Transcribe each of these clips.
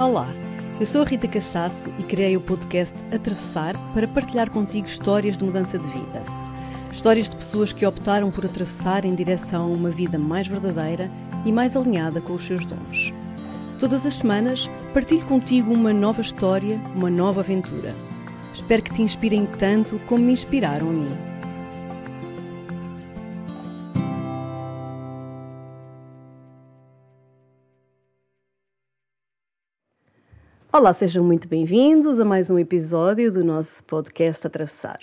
Olá, eu sou a Rita Cachaço e criei o podcast Atravessar para partilhar contigo histórias de mudança de vida. Histórias de pessoas que optaram por atravessar em direção a uma vida mais verdadeira e mais alinhada com os seus dons. Todas as semanas partilho contigo uma nova história, uma nova aventura. Espero que te inspirem tanto como me inspiraram a mim. Olá, sejam muito bem-vindos a mais um episódio do nosso podcast Atravessar.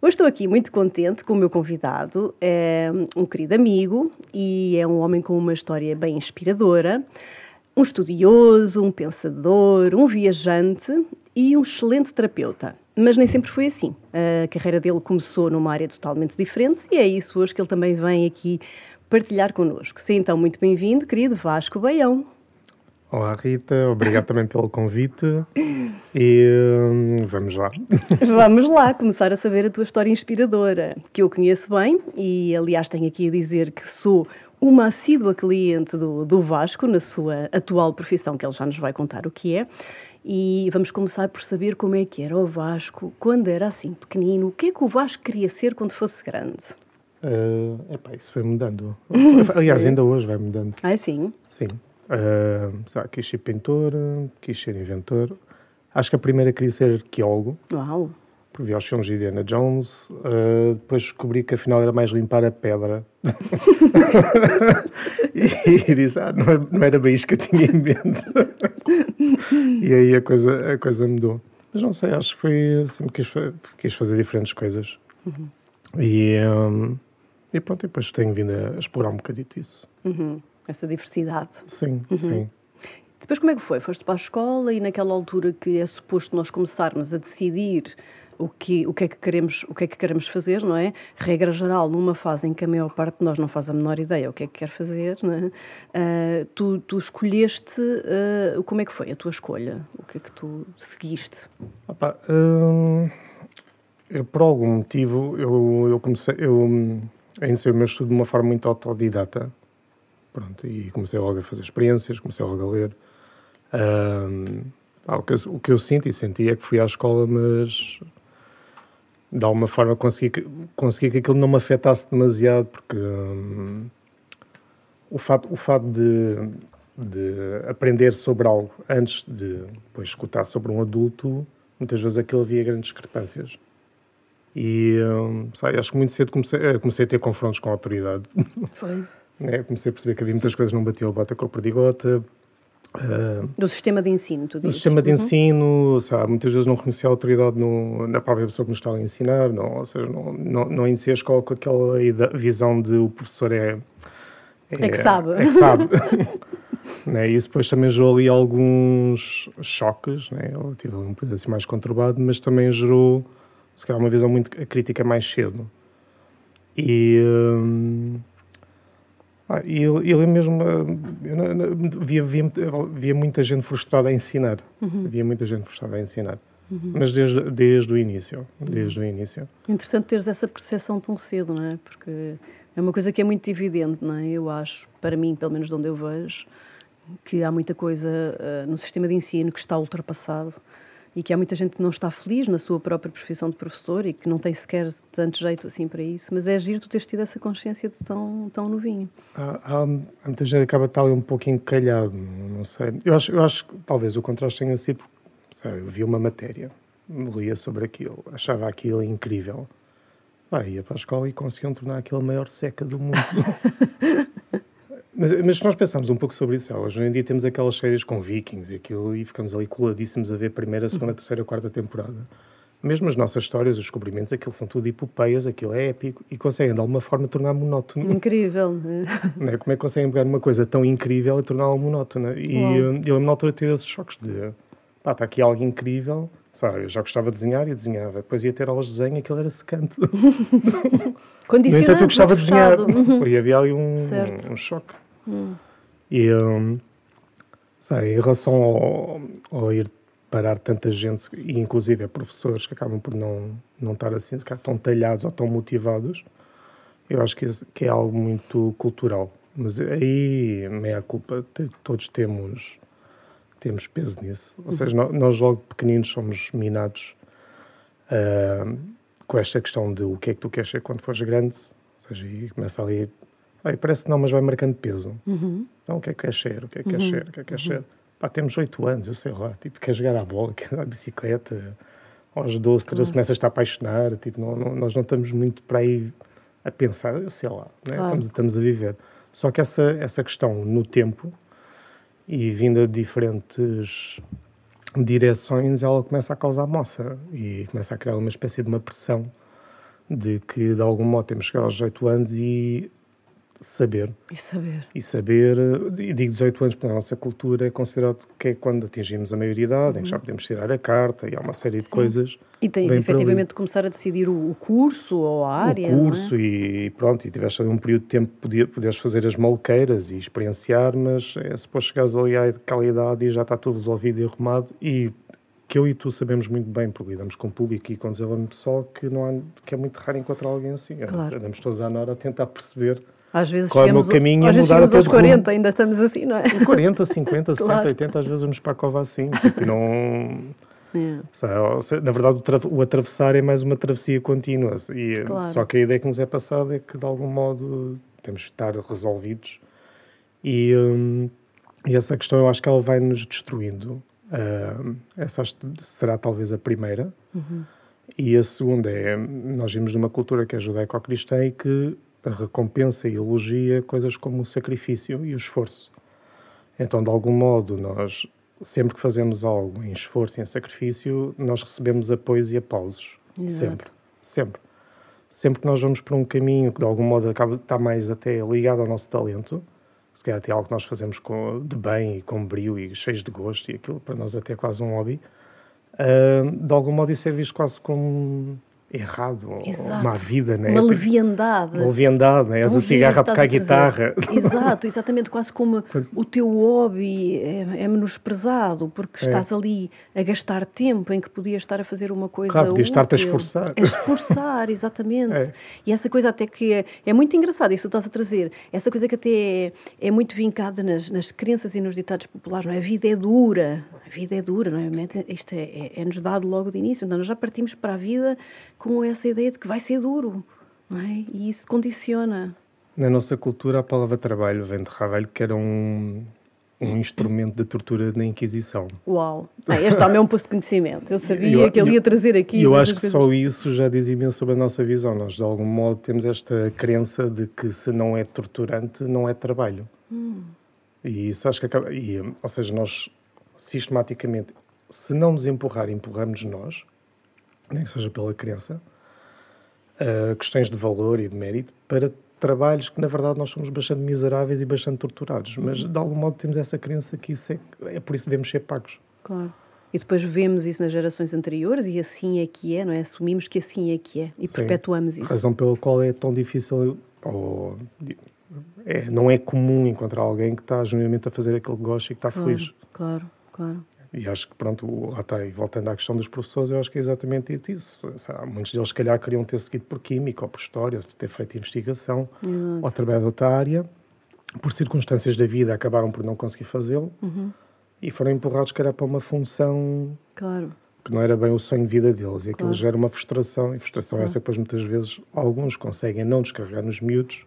Hoje estou aqui muito contente com o meu convidado, é um querido amigo e é um homem com uma história bem inspiradora, um estudioso, um pensador, um viajante e um excelente terapeuta. Mas nem sempre foi assim. A carreira dele começou numa área totalmente diferente e é isso hoje que ele também vem aqui partilhar connosco. Sim, então, muito bem-vindo, querido Vasco Baião. Olá Rita, obrigado também pelo convite e hum, vamos lá. Vamos lá começar a saber a tua história inspiradora, que eu conheço bem e aliás tenho aqui a dizer que sou uma assídua cliente do, do Vasco na sua atual profissão, que ele já nos vai contar o que é. E vamos começar por saber como é que era o Vasco quando era assim pequenino. O que é que o Vasco queria ser quando fosse grande? Uh, epá, isso foi mudando. Aliás, ainda hoje vai mudando. Ah, sim? Sim. Uh, sabe, quis ser pintor, quis ser inventor. Acho que a primeira queria ser arqueólogo. Uau! Porque vi aos filmes de Indiana Jones. Uh, depois descobri que afinal era mais limpar a pedra. e, e disse, ah, não, não, era bem isto que eu tinha em mente. E aí a coisa, a coisa mudou. Mas não sei, acho que foi. Sempre quis, quis fazer diferentes coisas. Uhum. E, um, e pronto, depois tenho vindo a explorar um bocadito isso. Uhum essa diversidade. Sim, uhum. sim. Depois como é que foi? Foste para a escola e naquela altura que é suposto nós começarmos a decidir o que, o que é que queremos o que é que queremos fazer, não é? Regra geral, numa fase em que a maior parte de nós não faz a menor ideia o que é que quer fazer, não é? Uh, tu, tu escolheste, uh, como é que foi a tua escolha? O que é que tu seguiste? Opa, hum, eu, por algum motivo, eu, eu comecei, eu iniciei o meu estudo de uma forma muito autodidata. Pronto, e comecei logo a fazer experiências, comecei logo a ler. Um, ah, o, que eu, o, que eu, sinto e senti é que fui à escola, mas de alguma forma consegui que, consegui que aquilo não me afetasse demasiado, porque um, o fato, o fato de, de aprender sobre algo antes de depois escutar sobre um adulto, muitas vezes aquilo havia grandes discrepâncias. E um, sabe, acho que muito cedo comecei, eh, comecei a ter confrontos com a autoridade. Foi. Né? Comecei a perceber que havia muitas coisas que não batiam a bota com a perdigota. Uh, do sistema de ensino, tu dizes? Do sistema de uhum. ensino, sabe, muitas vezes não reconhecia a autoridade no, na própria pessoa que nos estava a ensinar, não, ou seja, não, não, não iniciei a escola com aquela visão de o professor é... É, é que sabe. É que sabe. né? Isso depois também gerou ali alguns choques, né? eu tive um período assim mais conturbado, mas também gerou, se calhar, uma visão muito crítica mais cedo. E... Hum, ah, e ele, mesmo ah, via, via, via, muita gente frustrada a ensinar. Uhum. Havia muita gente frustrada a ensinar. Uhum. Mas desde, desde o início. Desde uhum. o início. Interessante teres essa percepção tão cedo, não é? Porque é uma coisa que é muito evidente, não é? Eu acho, para mim, pelo menos de onde eu vejo, que há muita coisa uh, no sistema de ensino que está ultrapassado e que há muita gente que não está feliz na sua própria profissão de professor e que não tem sequer tanto jeito assim para isso, mas é giro tu teres tido essa consciência de tão, tão novinho. Há, há, há muita gente que acaba de estar ali um pouco encalhado, não sei. Eu acho, eu acho que talvez o contraste tenha sido, sabe, eu vi uma matéria, lia sobre aquilo, achava aquilo incrível. Vai, ia para a escola e conseguiam tornar aquilo a maior seca do mundo. Mas, mas se nós pensarmos um pouco sobre isso, hoje em dia temos aquelas séries com vikings e aquilo e ficamos ali coladíssimos a ver a primeira, a segunda, a terceira, a quarta temporada. Mesmo as nossas histórias, os descobrimentos, aquilo são tudo epopeias, aquilo é épico e conseguem de alguma forma tornar monótono. Incrível. É? Como é que conseguem pegar uma coisa tão incrível e torná-la monótona? E Uau. eu lembro na altura ter esses choques de pá, está aqui algo incrível, sabe? Eu já gostava de desenhar e desenhava. Depois ia ter aulas de desenho e aquilo era secante. Condicionante. No entanto, eu gostava de desenhar. Uhum. E havia ali um, um choque. Hum. E, sei, em relação ao, ao, ir parar tanta gente, e inclusive é professores que acabam por não, não estar assim, ficar tão talhados ou tão motivados, eu acho que, que é algo muito cultural. Mas aí, meia culpa, todos temos, temos peso nisso. Ou seja, nós logo pequeninos somos minados uh, com esta questão de o que é que tu queres ser quando fores grande. Ou seja, e começa ali, aí parece que não, mas vai marcando peso. Uhum. Então, o que é que queres ser? O que é que queres uhum. ser? O que é que uhum. ser? Pá, temos oito anos, eu sei lá, tipo, quer jogar à bola, quer andar bicicleta, aos 12, 13 começas a apaixonar, tipo, não, não, nós não estamos muito para aí a pensar, eu sei lá, né? claro. estamos, estamos a viver. Só que essa, essa questão no tempo e vinda de diferentes direções, ela começa a causar moça e começa a criar uma espécie de uma pressão de que de algum modo temos que chegar aos 18 anos e saber. E saber. E saber, e digo 18 anos na nossa cultura é considerado que é quando atingimos a maioridade, uhum. em que já podemos tirar a carta e há uma série de Sim. coisas. E tens efetivamente de começar a decidir o, o, curso ou a área. O curso é? e pronto, e tiveste um período de tempo podia, podias fazer as malqueiras e experienciar, mas é suposto chegares ali àquela idade e já está tudo resolvido e arrumado e que eu e tu sabemos muito bem, porque lidamos com o público e com desenvolvimento pessoal, que, não há, que é muito raro encontrar alguém assim. Claro. Andamos todos à Nora a tentar perceber às vezes qual é o meu caminho às vezes mudar aos 40, rumo. ainda estamos assim, não é? 40, 50, 60, claro. 80, às vezes vamos para a cova assim, tipo, não... É. Na verdade, o, atravessar é mais uma travessia contínua. E, claro. Só que a ideia que nos é passada é que, de algum modo, temos de estar resolvidos. E, hum, e essa questão eu acho que ela vai nos destruindo. Uh, essa será talvez a primeira. Uhum. E a segunda é, nós vimos numa cultura que é judaico-cristã e que recompensa e elogia coisas como o sacrifício e o esforço. Então, de algum modo, nós, sempre que fazemos algo em esforço e em sacrifício, nós recebemos apoios e aplausos. Exato. Sempre. Sempre. Sempre que nós vamos por um caminho que, de algum modo, acaba estar mais até ligado ao nosso talento, se calhar até algo que nós fazemos com, de bem e com brio e cheios de gosto, e aquilo para nós até é quase um hobby, uh, de algum modo isso é visto quase como errado, Exato. uma vida, né? Uma leviandade. Uma leviandade, né? És a cigarra a tocar a guitarra. Exato, exatamente, quase como o teu hobby é, é menosprezado, porque é. estás ali a gastar tempo em que podias estar a fazer uma coisa Claro, podias estar-te a esforçar. A esforçar, exatamente. É. E essa coisa até que é, é, muito engraçada, isso que estás a trazer, essa coisa que até é, é muito vincada nas, nas crenças e nos ditados populares, não é? A vida é dura, a vida é dura, não é? Isto é, é, é-nos dado logo de início, então nós já partimos para a vida com essa ideia de que vai ser duro, não é? E isso condiciona. Na nossa cultura, a palavra trabalho vem de Ravel, que era um, um instrumento de tortura na Inquisição. Uau! Ah, este homem é um posto de conhecimento. Eu sabia eu, que ele ia trazer aqui. Eu acho que coisas... só isso já diz imenso sobre a nossa visão. Nós, de algum modo, temos esta crença de que se não é torturante, não é trabalho. Hum. E isso acho que acaba. E, ou seja, nós sistematicamente, se não nos empurrar, empurramos nós, nem que seja pela crença, uh, questões de valor e de mérito para trabalhos que, na verdade, nós somos bastante miseráveis e bastante torturados. Mas, de algum modo, temos essa crença que isso é, é por isso que devemos ser pagos. Claro. E depois vemos isso nas gerações anteriores e assim é que é, não é? Assumimos que assim é que é e Sim. perpetuamos isso. A razão pela qual é tão difícil, ou é, não é comum encontrar alguém que está genuinamente a fazer aquilo que gosta e que está claro, feliz. Claro, claro. E acho que, pronto, lá está, voltando à questão dos professores, eu acho que é exatamente isso. Muitos deles, se calhar, queriam ter seguido por Química ou por História, ter feito investigação, Exato. ou trabalhado outra área. Por circunstâncias da vida, acabaram por não conseguir fazê-lo. Uhum. E foram empurrados, era para uma função... Claro. Que não era bem o sonho de vida deles. E aquilo claro. gera uma frustração. E frustração claro. essa, depois, muitas vezes, alguns conseguem não descarregar nos miúdos,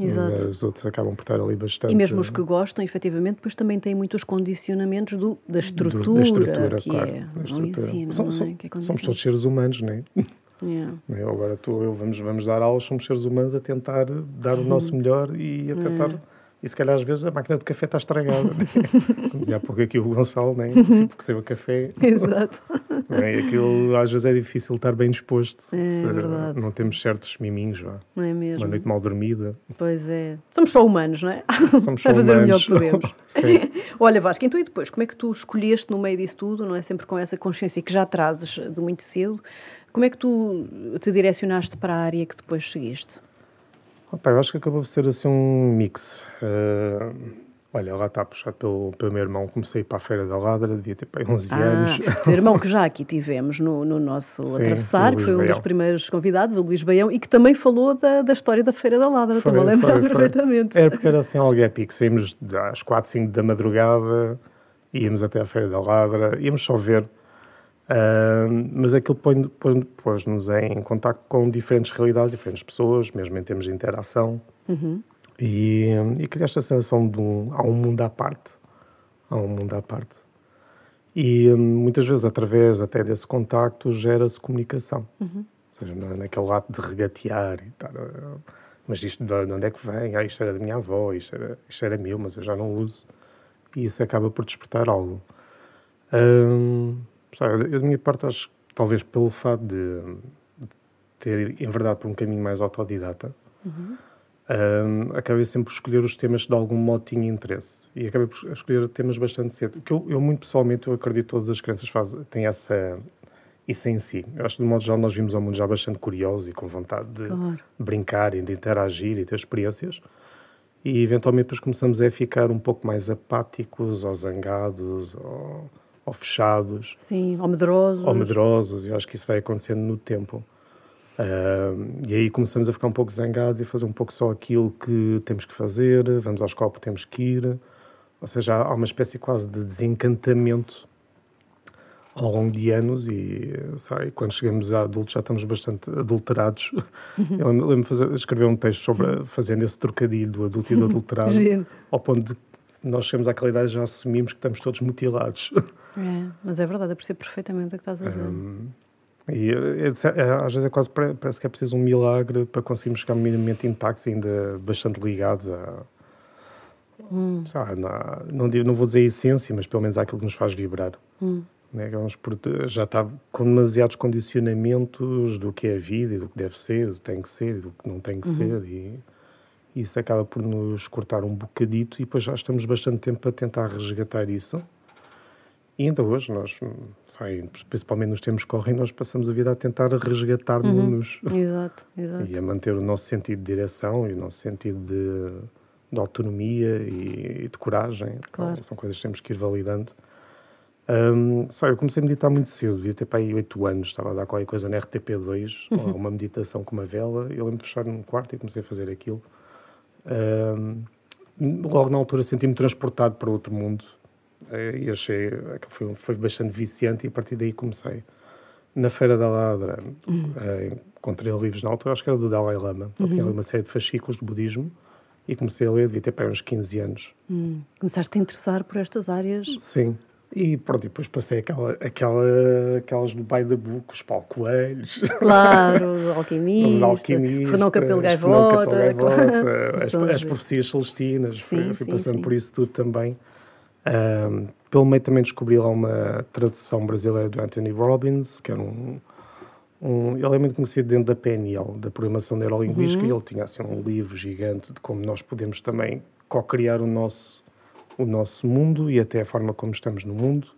Exato. Os outros acabam por estar ali bastante. E mesmo os que gostam, efetivamente, depois também têm muitos condicionamentos do, da, estrutura, do, da estrutura, que claro, é o ensino. Somos, é? é somos todos seres humanos, não é? Yeah. É? Agora tu eu vamos, vamos dar aulas, somos seres humanos a tentar dar o nosso melhor e a tentar. E se calhar às vezes a máquina de café está estragada. Como dizia há pouco aqui o Gonçalo, né? Tipo que saiu café. Exato. É? Aquilo às vezes é difícil estar bem disposto. É, se verdade. Não temos certos miminhos, vá. Não é mesmo? Uma noite mal dormida. Pois é. Somos só humanos, não é? Somos só a fazer humanos. o melhor que podemos. Olha, Vasco, então e depois? Como é que tu escolheste no meio disso tudo, não é? Sempre com essa consciência que já trazes de muito cedo. Como é que tu te direcionaste para a área que depois seguiste? Opa, eu acho que acabou por ser assim um mix. Uh, Olha, lá está puxado pelo, pelo meu irmão. Comecei para a Feira da Ladra, devia ter para 11 Ah, anos. teu irmão que já aqui tivemos no, no nosso Sim, Atravessar, o que foi um dos primeiros convidados, o Luís Baião, e que também falou da, da história da Feira da Ladra, Foi, a foi, foi. perfeitamente. Era porque era assim algo épico. Saímos às 4, 5 da madrugada, íamos até à Feira da Ladra, íamos só ver. Mas aquilo pôs-nos em contacto com diferentes realidades, diferentes pessoas, mesmo em termos de interação. Uhum. E, e cria esta sensação de um, há um mundo à parte. Há um mundo à parte. E hum, muitas vezes, através até desse contacto, gera-se comunicação. Uhum. Ou seja, na- naquele ato de regatear e tal. ah, Mas isto de, de onde é que vem? Ah, isto era da minha avó, isto era, isto era meu, mas eu já não uso. E isso acaba por despertar algo. Hum, sabe, eu, da minha parte, acho que talvez pelo fato de ter enverdado por um caminho mais autodidata, Uhum. um, acabei sempre por escolher os temas que de algum modo tinha interesse. E acabei por escolher temas bastante cedo. Que eu, eu, muito pessoalmente, eu acredito que todas as crianças fazem, têm essa, isso em si. Eu acho que, de modo geral, nós vimos ao mundo já bastante curiosos e com vontade de Claro. brincar e de interagir e ter experiências. E, eventualmente, depois começamos a ficar um pouco mais apáticos ou zangados ou, ou fechados Sim, ou medrosos. ou medrosos, e eu acho que isso vai acontecendo no tempo. Ahm, e aí começamos a ficar um pouco zangados e fazer um pouco só aquilo que temos que fazer, vamos escola porque temos que ir. Ou seja, há uma espécie quase de desencantamento ao longo de anos e sabe, quando chegamos a adultos já estamos bastante adulterados. Eu lembro- de escrever um texto sobre fazendo esse trocadilho do adulto e do adulterado, ao ponto de nós chegamos àquela idade e já assumimos que estamos todos mutilados. É, mas é verdade, eu percebo perfeitamente o que estás a dizer. Hum, e é- é- às vezes é quase pare- parece que é preciso um milagre para conseguirmos ficar minimamente intactos, ainda bastante ligados a. Hum, na- não, digo- não vou dizer a essência, mas pelo menos àquilo que nos faz vibrar. hum. Né? Te- já está com demasiados condicionamentos do que é a vida e do que deve ser, do que tem que ser e do que não tem que ser. E isso acaba por nos cortar um bocadito e depois já estamos bastante tempo a tentar resgatar isso. E ainda hoje, nós, principalmente nos tempos que correm, nós passamos a vida a tentar resgatar-nos Exato, exato. e a manter o nosso sentido de direção e o nosso sentido de, de autonomia e, e de coragem. Claro. São coisas que temos que ir validando. Hum, sabe, eu comecei a meditar muito cedo, devia ter para aí 8 anos, estava a dar qualquer coisa na RTP2, Uhum. uma meditação com uma vela. Eu lembro de fechar num quarto e comecei a fazer aquilo. Logo na altura senti-me transportado para outro mundo eh, e achei que foi, foi bastante viciante e a partir daí comecei. Na Feira da Ladra eh, encontrei livros na altura, acho que era do Dalai Lama. Ele tinha ali uma série de fascículos de budismo e comecei a ler, devia ter para uns 15 anos. Hum. Começaste a interessar por estas áreas. Sim. E pronto, depois passei aquela, aquela, aquelas do by the book, os Paulo Coelhos, Claro, o alquimista, os alquimistas, Fernão Capelo Gaivota. Gaivota, as, as profecias celestinas, fui, Sim, fui sim, passando sim. por isso tudo também. Ahm, pelo meio também descobri lá uma tradução brasileira do Anthony Robbins, que era um, um- ele é muito conhecido dentro da PNL, da Programação Neurolinguística, Uhum. e ele tinha assim um livro gigante de como nós podemos também co-criar o nosso, o nosso mundo e até a forma como estamos no mundo.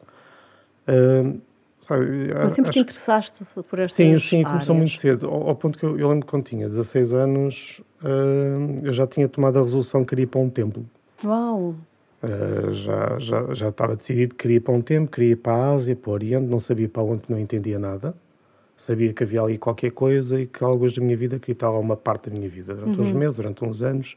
Ahm, sabe, Mas sempre te acho- interessaste por estas Sim, sim, começou áreas. muito cedo. Ao, ao ponto que eu, eu lembro que quando tinha 16 anos, ah, eu já tinha tomado a resolução que queria ir para um templo. Uau! Ah, já, já, já estava decidido que queria ir para um templo, queria ir para a Ásia, para o Oriente, não sabia para onde, não entendia nada. Sabia que havia ali qualquer coisa e que algo da minha vida queria estar lá uma parte da minha vida. Durante Uhum. uns meses, durante uns anos,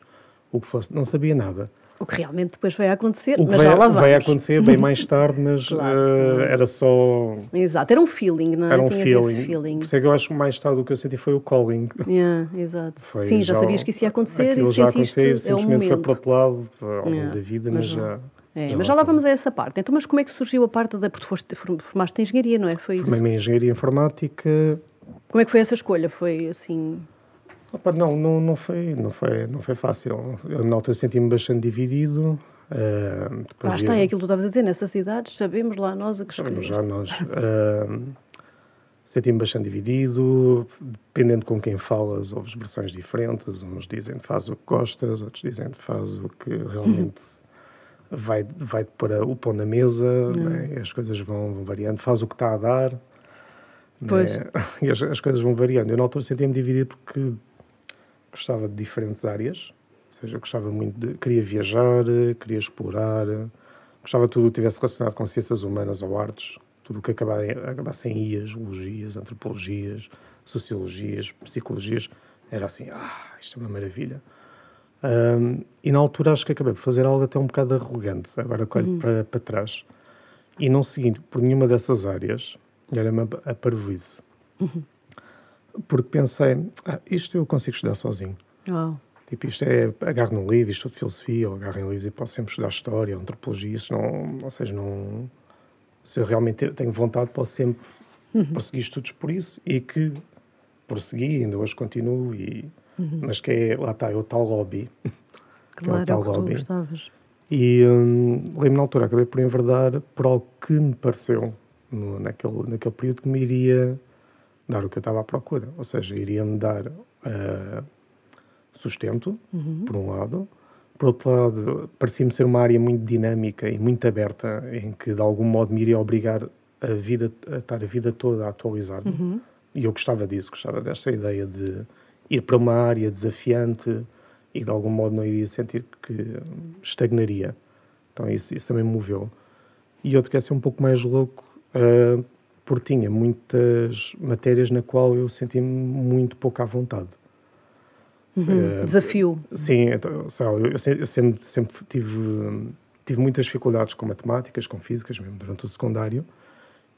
o que fosse. Não sabia nada. O que realmente depois vai acontecer, O que mas vai, já lá vai acontecer bem mais tarde, mas Claro. ah, era só. Exato, era um feeling, não é? Era um feeling. feeling. Por isso é que eu acho que mais tarde o que eu senti foi o calling. Yeah, exato. Foi Sim, já, sabias que isso ia acontecer e já sentiste aconteceu, é o simplesmente foi para outro lado ao longo da vida, mas mas, já. É, já mas já lá vamos a essa parte. Então, mas como é que surgiu a parte da... Porque tu formaste em engenharia, não é? Foi isso? Formei-me em engenharia informática. Como é que foi essa escolha? Foi assim... Opa, não, não, não, foi, não, foi, não foi fácil. Eu, na altura, senti-me bastante dividido. depois Lá está, é aquilo que tu estavas a dizer. Nessas idades, sabemos lá nós a que Sabemos já nós. ah, Senti-me bastante dividido, dependendo com quem falas, ouves versões diferentes. Uns dizem faz o que gostas, outros dizem faz o que realmente vai, vai para o pão na mesa, né? E as coisas vão, vão variando, faz o que está a dar. né? Pois. E as, as coisas vão variando. Eu na altura sentia-me dividido porque gostava de diferentes áreas, ou seja, gostava muito de. queria viajar, queria explorar, gostava de tudo que tivesse relacionado com ciências humanas ou artes, tudo o que acabasse, acabasse em IAs, geologias, antropologias, sociologias, psicologias, era assim, ah, isto é uma maravilha. Um, e na altura acho que acabei por fazer algo até um bocado arrogante, agora que olho uhum. para, para trás. E não seguindo por nenhuma dessas áreas, era-me a, a parvoíce. Uhum. Porque pensei, ah, isto eu consigo estudar sozinho. Oh. Tipo, isto é, agarro num livro, isto é filosofia, ou agarro em livros e posso sempre estudar história, antropologia, isso não, ou seja, não, se eu realmente tenho vontade, posso sempre uhum. prosseguir estudos por isso e que prossegui, ainda hoje continuo, e, uhum. mas que é, lá está, é o tal hobby. Claro, que é o tal é hobby. gostavas. E hum, lembro na altura, acabei por enverdar por algo que me pareceu, no, naquele, naquele período, que me iria dar o que eu estava à procura. Ou seja, iria-me dar uh, sustento, uhum. por um lado. Por outro lado, parecia-me ser uma área muito dinâmica e muito aberta, em que de algum modo me iria obrigar a, vida, a estar a vida toda a atualizar-me. Uhum. E eu gostava disso, gostava desta ideia de ir para uma área desafiante e de algum modo não iria sentir que estagnaria. Então isso, isso também me moveu. E outro que é ser um pouco mais louco, uh, porque tinha muitas matérias na qual eu senti-me muito pouco à vontade. Uhum. Uh, Desafio. Sim, então, eu, eu, sempre, sempre tive, tive muitas dificuldades com matemáticas, com físicas, mesmo durante o secundário.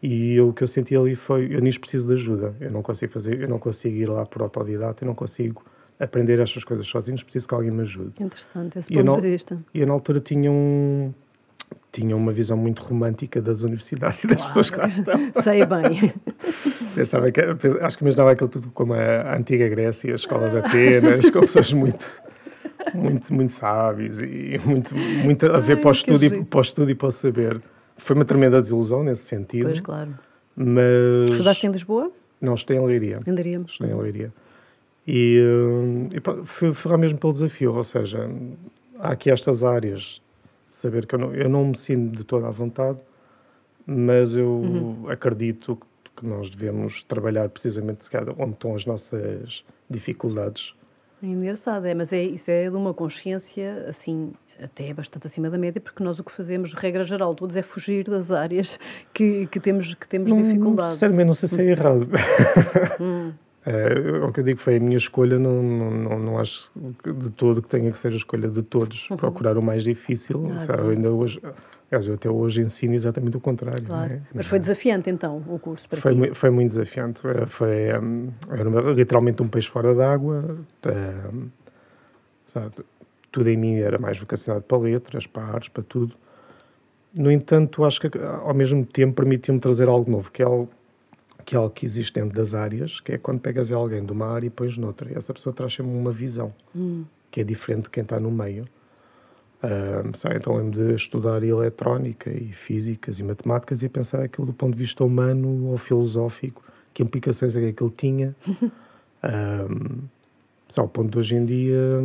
E o que eu senti ali foi, eu nisso preciso de ajuda. Eu não consigo fazer, eu não consigo ir lá por autodidata, eu não consigo aprender estas coisas sozinho, preciso que alguém me ajude. Interessante esse ponto de vista. E eu na altura tinha um, tinha uma visão muito romântica das universidades e das claro. pessoas que lá estão. Sei bem. Pensava que, acho que imaginava aquilo tudo como a antiga Grécia, a escola de Atenas, com pessoas muito, muito, muito sábios e muito, muito a ver Ai, para, o estudo e, para o estudo e para o saber. Foi uma tremenda desilusão nesse sentido. Pois, claro. Mas... Estudaste em Lisboa? Não, estudei em Leiria. Em Leiria. Estudei em Leiria. E, eh, e fui lá mesmo pelo desafio, ou seja, há aqui estas áreas saber que eu não, eu não me sinto de toda à vontade, mas eu uhum. acredito que nós devemos trabalhar precisamente onde estão as nossas dificuldades. É engraçado, é, mas é, isso é de uma consciência, assim, até bastante acima da média, porque nós o que fazemos, regra geral, todos é fugir das áreas que, que temos, que temos não, dificuldade. Sinceramente, não sei se é uhum. errado. Hum. É, o que eu digo foi a minha escolha, não, não, não acho de todo que tenha que ser a escolha de todos, uhum. procurar o mais difícil. Claro. Sabe, ainda hoje, aliás, eu até hoje ensino exatamente o contrário. Claro. É? Mas foi desafiante então o curso para foi, ti? Foi muito desafiante. É, foi, um, era literalmente um peixe fora d'água. Um, tudo em mim era mais vocacionado para letras, para artes, para tudo. No entanto, acho que ao mesmo tempo permitiu-me trazer algo novo, que é algo que é algo que existe dentro das áreas, que é quando pegas alguém de uma área e pões noutra. E essa pessoa traz sempre uma visão, hum. que é diferente de quem está no meio. Uh, sabe, então lembro de estudar eletrónica e físicas e matemáticas e pensar aquilo do ponto de vista humano ou filosófico, que implicações é que aquilo tinha. um, ao ponto de hoje em dia,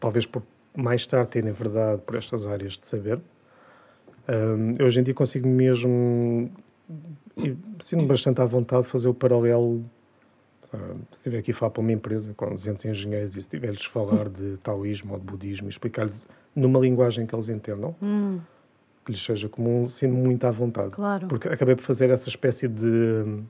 talvez por mais tarde terem verdade por estas áreas de saber, um, hoje em dia consigo mesmo e sinto-me bastante à vontade de fazer o paralelo. Se estiver aqui a falar para uma empresa com 200 engenheiros e se tiver-lhes falar de taoísmo ou de budismo e explicar-lhes numa linguagem que eles entendam, hum. que lhes seja comum, sinto-me muito à vontade. Claro. Porque acabei por fazer essa espécie de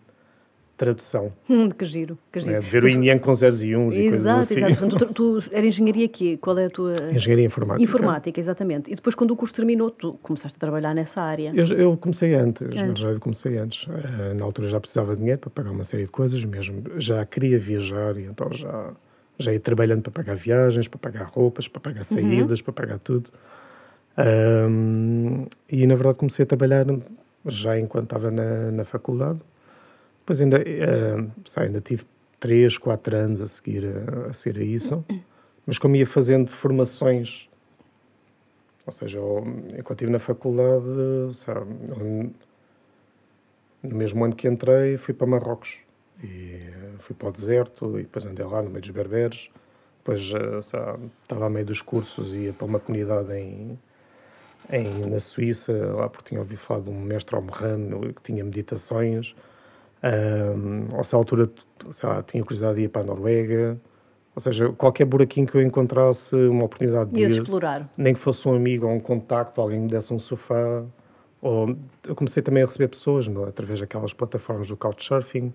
tradução. Hum, que giro, que giro. É, de ver o yin com zeros e uns exato, e coisas assim. Exato, exato. Tu, tu era engenharia aqui, qual é a tua... Engenharia informática. Informática, exatamente. E depois quando o curso terminou, tu começaste a trabalhar nessa área. Eu, eu comecei antes, antes, na verdade comecei antes. Uh, na altura já precisava de dinheiro para pagar uma série de coisas, mesmo já queria viajar e então já, já ia trabalhando para pagar viagens, para pagar roupas, para pagar uhum. saídas, uhum. para pagar tudo. Um, e na verdade comecei a trabalhar já enquanto estava na, na faculdade depois ainda, uh, ainda tive 3, 4 anos a seguir a, a seguir a isso, mas como ia fazendo formações, ou seja, enquanto estive na faculdade, sabe, no mesmo ano que entrei, fui para Marrocos. E fui para o deserto e depois andei lá no meio dos berberes. Depois eh, sabe, estava a meio dos cursos ia para uma comunidade em, em, na Suíça, lá porque tinha ouvido falar de um mestre Omram que tinha meditações. Um, a essa altura, sei lá, tinha curiosidade de ir para a Noruega, Ou seja, qualquer buraquinho que eu encontrasse uma oportunidade de E ir, explorar. nem que fosse um amigo ou um contacto, alguém me desse um sofá. Ou eu comecei também a receber pessoas não, é? através daquelas plataformas do Couchsurfing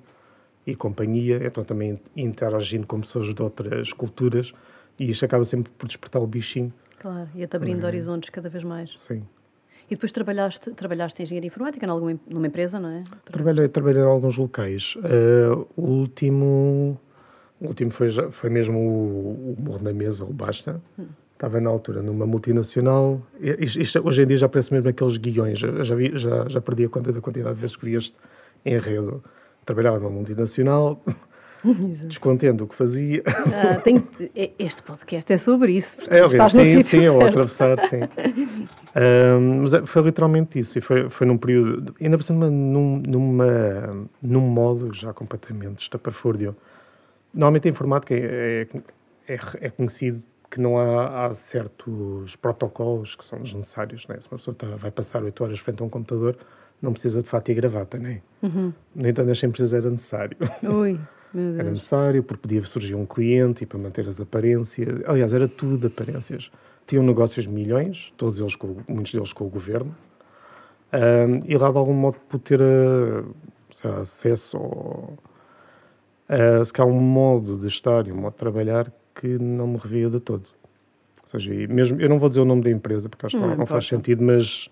e companhia, então também interagindo com pessoas de outras culturas e isto acaba sempre por despertar o bichinho. Claro, ia-te abrindo horizontes cada vez mais. Sim. E depois trabalhaste, trabalhaste em engenharia informática alguma, numa empresa, não é? Trabalhei, trabalhei em alguns locais. Uh, o último, o último foi, já- foi mesmo o, o Morro na Mesa, o Basta. Estava na altura numa multinacional. Isto, isto hoje em dia já parece mesmo aqueles guiões. Eu Já, vi, já, já perdi a conta da quantidade de vezes que vi este enredo. Trabalhava numa multinacional, Exato. descontente do que fazia. Ah, tem é- este podcast é sobre isso. É, ok, estás no sim, sítio sim, eu certo. atravessar, sim. Ahm, mas é- foi literalmente isso, e foi, foi num período, ainda por cima, num, numa, num modo já completamente estapafúrdio. Normalmente a informática é, é, é conhecido que não há, há certos protocolos que são desnecessários, né? Se uma pessoa está- vai passar oito horas frente a um computador, não precisa de fato e gravata, né? Uhum. No entanto, nas empresas era necessário. Ui, Era necessário, porque podia surgir um cliente e para manter as aparências. Aliás, era tudo aparências. Tinham negócios de milhões, todos eles com, muitos deles com o governo, Ahm, e lá de algum modo por ter ah, lá, acesso ao, a se calhar um modo de estar e um modo de trabalhar que não me revia de todo. Ou seja, mesmo, eu não vou dizer o nome da empresa porque acho que Não não, não faz sentido, mas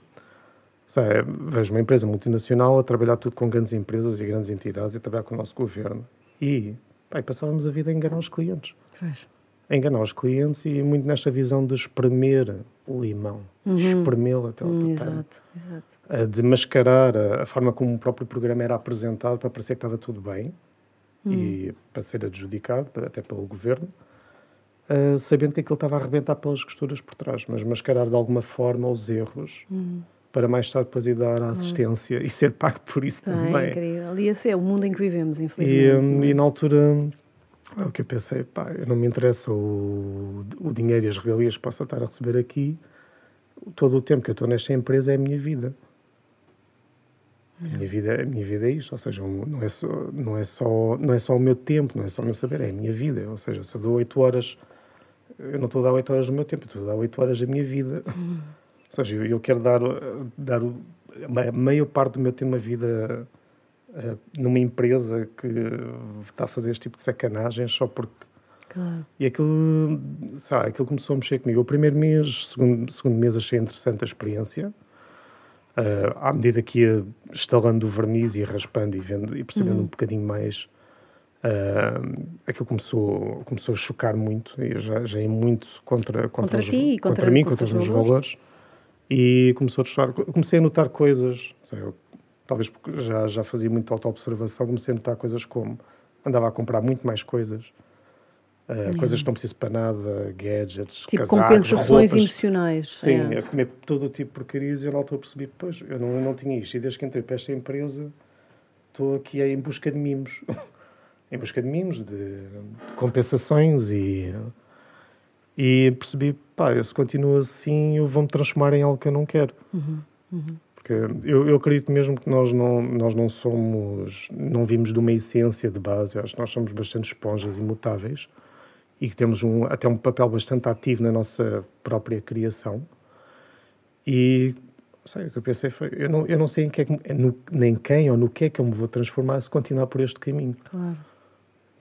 sei, vejo uma empresa multinacional a trabalhar tudo com grandes empresas e grandes entidades e a trabalhar com o nosso governo. E e passávamos a vida a enganar os clientes. Pois. A enganar os clientes e muito nesta visão de espremer o limão. Uhum. Espremê-lo até ao Hum, total. exato, de mascarar a, a forma como o próprio programa era apresentado para parecer que estava tudo bem e para ser adjudicado, até pelo governo, ah, sabendo que aquilo estava a arrebentar pelas costuras por trás, mas mascarar de alguma forma os erros Hum. Para mais tarde depois ir dar a assistência e ser pago por isso Ah, é também. incrível. Ali esse é o mundo em que vivemos, E, infelizmente. hum, não é? e na altura, é o que eu pensei, pá, eu não me interessa o, o dinheiro e as regalias que possa estar a receber aqui. Todo o tempo que eu estou nesta empresa é a minha vida. A minha vida, a minha vida é isto, ou seja, não é, só, não, é só, não é só o meu tempo, não é só o meu saber, é a minha vida. Ou seja, se eu dou 8 horas, eu não estou a dar 8 horas do meu tempo, estou a dar 8 horas da minha vida. Ou seja, eu, quero dar, uh, dar a maior parte do meu tempo, a vida uh, numa empresa que está a fazer este tipo de sacanagens só porque. Claro. E aquilo, sabe, aquilo começou a mexer comigo. O primeiro mês, segundo, segundo mês, achei interessante a experiência. Uh, à medida que ia instalando o verniz e raspando e, vendo, e percebendo um bocadinho mais, uh, aquilo começou, começou a chocar muito. E eu já, já ia muito contra, contra, Contra os- ti e contra- mim, contra contra os os meus valores. valores. E começou a chocar. Comecei a notar coisas, sei, eu, talvez porque já, já fazia muita auto-observação, comecei a notar coisas como andava a comprar muito mais coisas. uh, Coisas que não preciso para nada, gadgets, Tipo casacos, compensações roupas. emocionais. Sim, é. a comer todo o tipo de porcarias e eu na altura percebi, pois, eu não, eu não tinha isto. E desde que entrei para esta empresa, estou aqui em busca de mimos. em busca de mimos, de, de compensações e, e percebi, pá, eu se continuo assim, eu vou-me transformar em algo que eu não quero. Uhum, uhum. Porque eu, eu acredito mesmo que nós não, nós não somos, não vimos de uma essência de base. Eu acho que nós somos bastante esponjas imutáveis e que temos um, até um papel bastante ativo na nossa própria criação. E sei, o que eu pensei foi: eu não, eu não sei em que é que, no, nem quem ou no que é que eu me vou transformar se continuar por este caminho. Claro.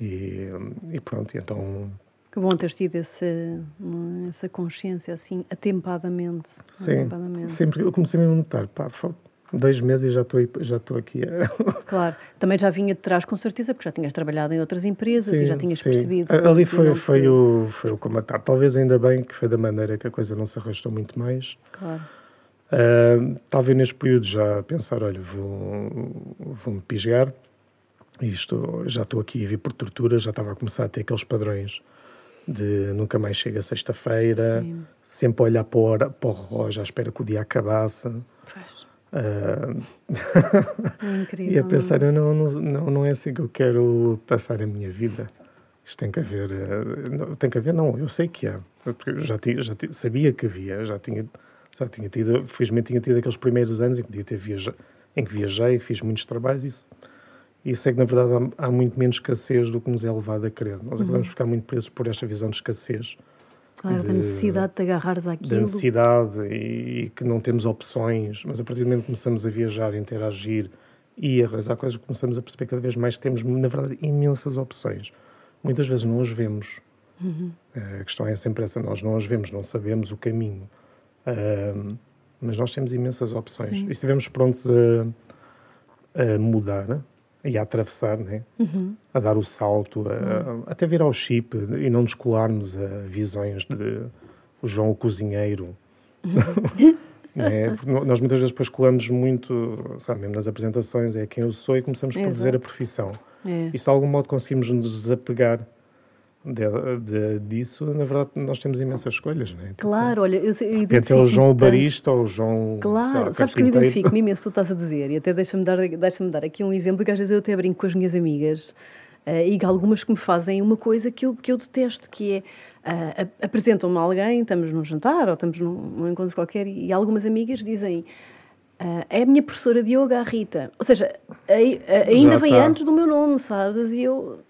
E, e pronto, então Que bom teres tido é, essa consciência assim, atempadamente. Sim, atempadamente. sempre eu comecei mesmo a notar, pá, dois meses e já estou já estou aqui. a- Claro. Também já vinha de trás com certeza, porque já tinhas trabalhado em outras empresas e já tinhas sim. percebido. A- Ali foi, foi, o, foi o comatar. Talvez ainda bem que foi da maneira que a coisa não se arrastou muito mais. Claro. Uh, talvez neste período já a pensar, olha, vou- vou-me pisgar. Isto, já estou aqui a vir por tortura, já estava a começar a ter aqueles padrões de nunca mais chega sexta-feira, sempre olhar para o, hora- para o relógio à espera que o dia acabasse. Pois. Uh, É incrível. e a pensar, eu não, não, não, não é assim que eu quero passar a minha vida. Isto tem que haver. não, tem que haver, não, eu sei que há. Eu já, tinha, já ti- sabia que havia, já tinha, já tinha tido, felizmente tinha tido aqueles primeiros anos em que, podia ter viaja, em que viajei, fiz muitos trabalhos isso, E sei que, na verdade, há, há, muito menos escassez do que nos é levado a crer. Nós uhum. acabamos de ficar muito presos por esta visão de escassez. Claro, de, da necessidade de agarrares àquilo. Da necessidade e, e, que não temos opções. Mas a partir do momento que começamos a viajar, a interagir e a realizar coisas, começamos a perceber cada vez mais que temos, na verdade, imensas opções. Muitas vezes não as vemos. Uhum. A questão é sempre essa: nós não as vemos, não sabemos o caminho. Uh, mas nós temos imensas opções. Sim. E se estivermos prontos a, a mudar né? E a atravessar, né? Uhum. a dar o salto, a, uhum. até virar o chip e não nos colarmos a visões de o João o cozinheiro. Uhum. né? Nós muitas vezes depois colamos muito, sabe, mesmo nas apresentações, é quem eu sou e começamos por dizer a profissão. É. E se de algum modo conseguimos nos desapegar de, de, disso, na verdade, nós temos imensas escolhas, não é? Tipo, claro, olha, eu, eu de é o João Barista ou o João. Claro, lá, sabes que eu me identifico-me imenso, tu estás a dizer, e até deixa-me dar, deixa dar aqui um exemplo que às vezes eu até brinco com as minhas amigas. Uh, e algumas que me fazem uma coisa que eu, que eu detesto, que é uh, apresentam-me alguém, estamos num jantar ou estamos num, num encontro qualquer, e, e algumas amigas dizem uh, é a minha professora de yoga, a Rita. Ou seja, a, a, ainda Já vem tá. antes do meu nome, sabes? E eu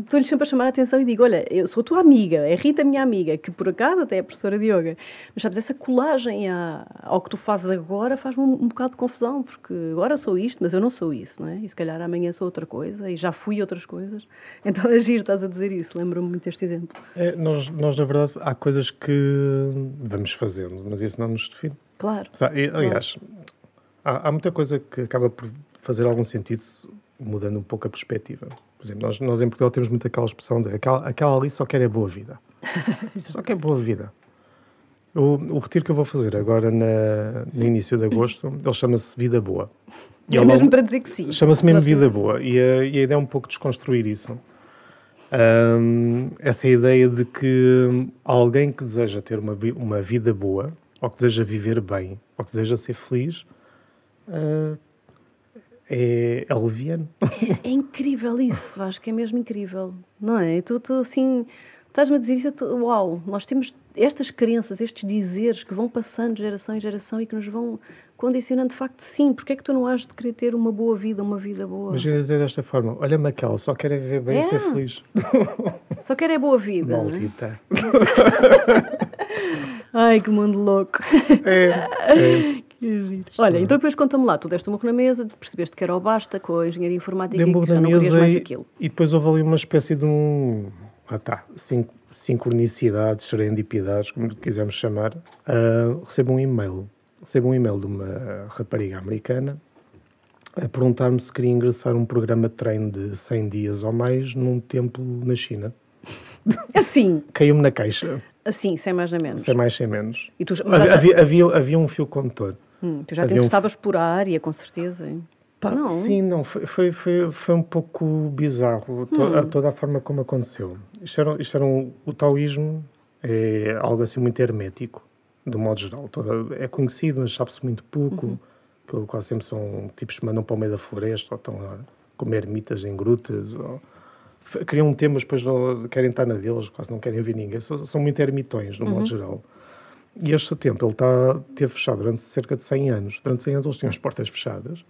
estou-lhe sempre a chamar a atenção e digo: Olha, eu sou tua amiga, é Rita, minha amiga, que por acaso até é professora de yoga. Mas sabes, essa colagem ao que tu fazes agora faz-me um, um, bocado de confusão, porque agora sou isto, mas eu não sou isso, não é? E se calhar amanhã sou outra coisa e já fui outras coisas. Então é giro, estás a dizer isso, lembro-me muito deste exemplo. É, nós, nós, na verdade, há coisas que vamos fazendo, mas isso não nos define. Claro. aliás, claro. Há, há muita coisa que acaba por fazer algum sentido mudando um pouco a perspectiva. Por exemplo, nós, nós em Portugal temos muito aquela expressão de aquela, aquela ali só quer é boa vida. só quer boa vida. O, o retiro que eu vou fazer agora na, no início de agosto, ele chama-se Vida Boa. E é mesmo para dizer que sim. Chama-se mesmo Vida Boa. E a, e a, ideia é um pouco desconstruir isso. Um, essa ideia de que alguém que deseja ter uma, uma vida boa, ou que deseja viver bem, ou que deseja ser feliz, uh, é, é leviano. É incrível isso, Vasco, é mesmo incrível, não é? Tu, tu assim, estás-me a dizer isso, uau, nós temos estas crenças, estes dizeres que vão passando de geração em geração e que nos vão condicionando de facto, sim, porque é que tu não has de querer ter uma boa vida, uma vida boa? Mas eu dizer desta forma, olha-me aquela, só quer é viver bem é. e ser feliz. Só quer é boa vida. É? Maldita. Ai, que mundo louco. É, é. Olha, então depois conta-me lá, tu deste uma na mesa, percebeste que era o basta com a engenharia informática e que já não querias mais aquilo. E depois houve ali uma espécie de um... Ah tá, sincronicidades, serendipidades, como quisermos chamar. Uh, recebo um e-mail. Recebo um e-mail de uma rapariga americana a perguntar-me se queria ingressar um programa de treino de 100 dias ou mais num templo na China. Assim? Caiu-me na caixa. Assim, sem mais nem menos. Sem mais, sem menos. Tu, havia, havia, havia, havia, um fio condutor. Hum, tu já te interesstavas um... por área, com certeza. Pá, não. Sim, não. Foi, foi, foi, foi um pouco bizarro hum. a, toda a forma como aconteceu. Isto era, isto era um, o taoísmo é algo assim muito hermético, de modo geral. Toda, é conhecido, mas sabe-se muito pouco. Uhum. Que quase sempre são tipos que mandam para o meio da floresta ou estão a comer ermitas em grutas. Ou, criam um tema, depois querem estar na deles, quase não querem ver ninguém. São, são muito ermitões, no uhum. modo geral. E este templo ele está, teve fechado durante cerca de 100 anos. Durante 100 anos eles tinham as portas fechadas,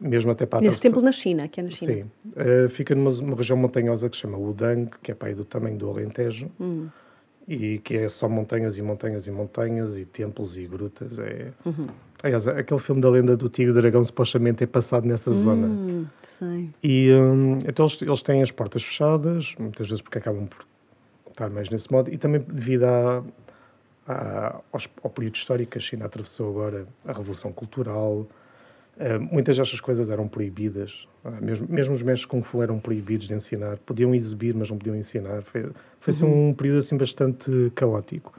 mesmo até para Neste templo na China, que é na China. Sim. Uh, fica numa região montanhosa que se chama Udang, que é para aí do tamanho do Alentejo. Hum. E que é só montanhas e montanhas e montanhas e templos e grutas. É... Uhum. Aliás, aquele filme da lenda do Tigre e Dragão supostamente é passado nessa hum, zona. Sei. E um, então eles, eles têm as portas fechadas, muitas vezes porque acabam por estar mais nesse modo, e também devido à, ao período histórico que a China atravessou agora, a Revolução Cultural. Uh, muitas destas coisas eram proibidas, uh, mesmo, mesmo os mestres Kung Fu eram proibidos de ensinar, podiam exibir, mas não podiam ensinar. Foi, foi assim, uhum. um período assim bastante caótico.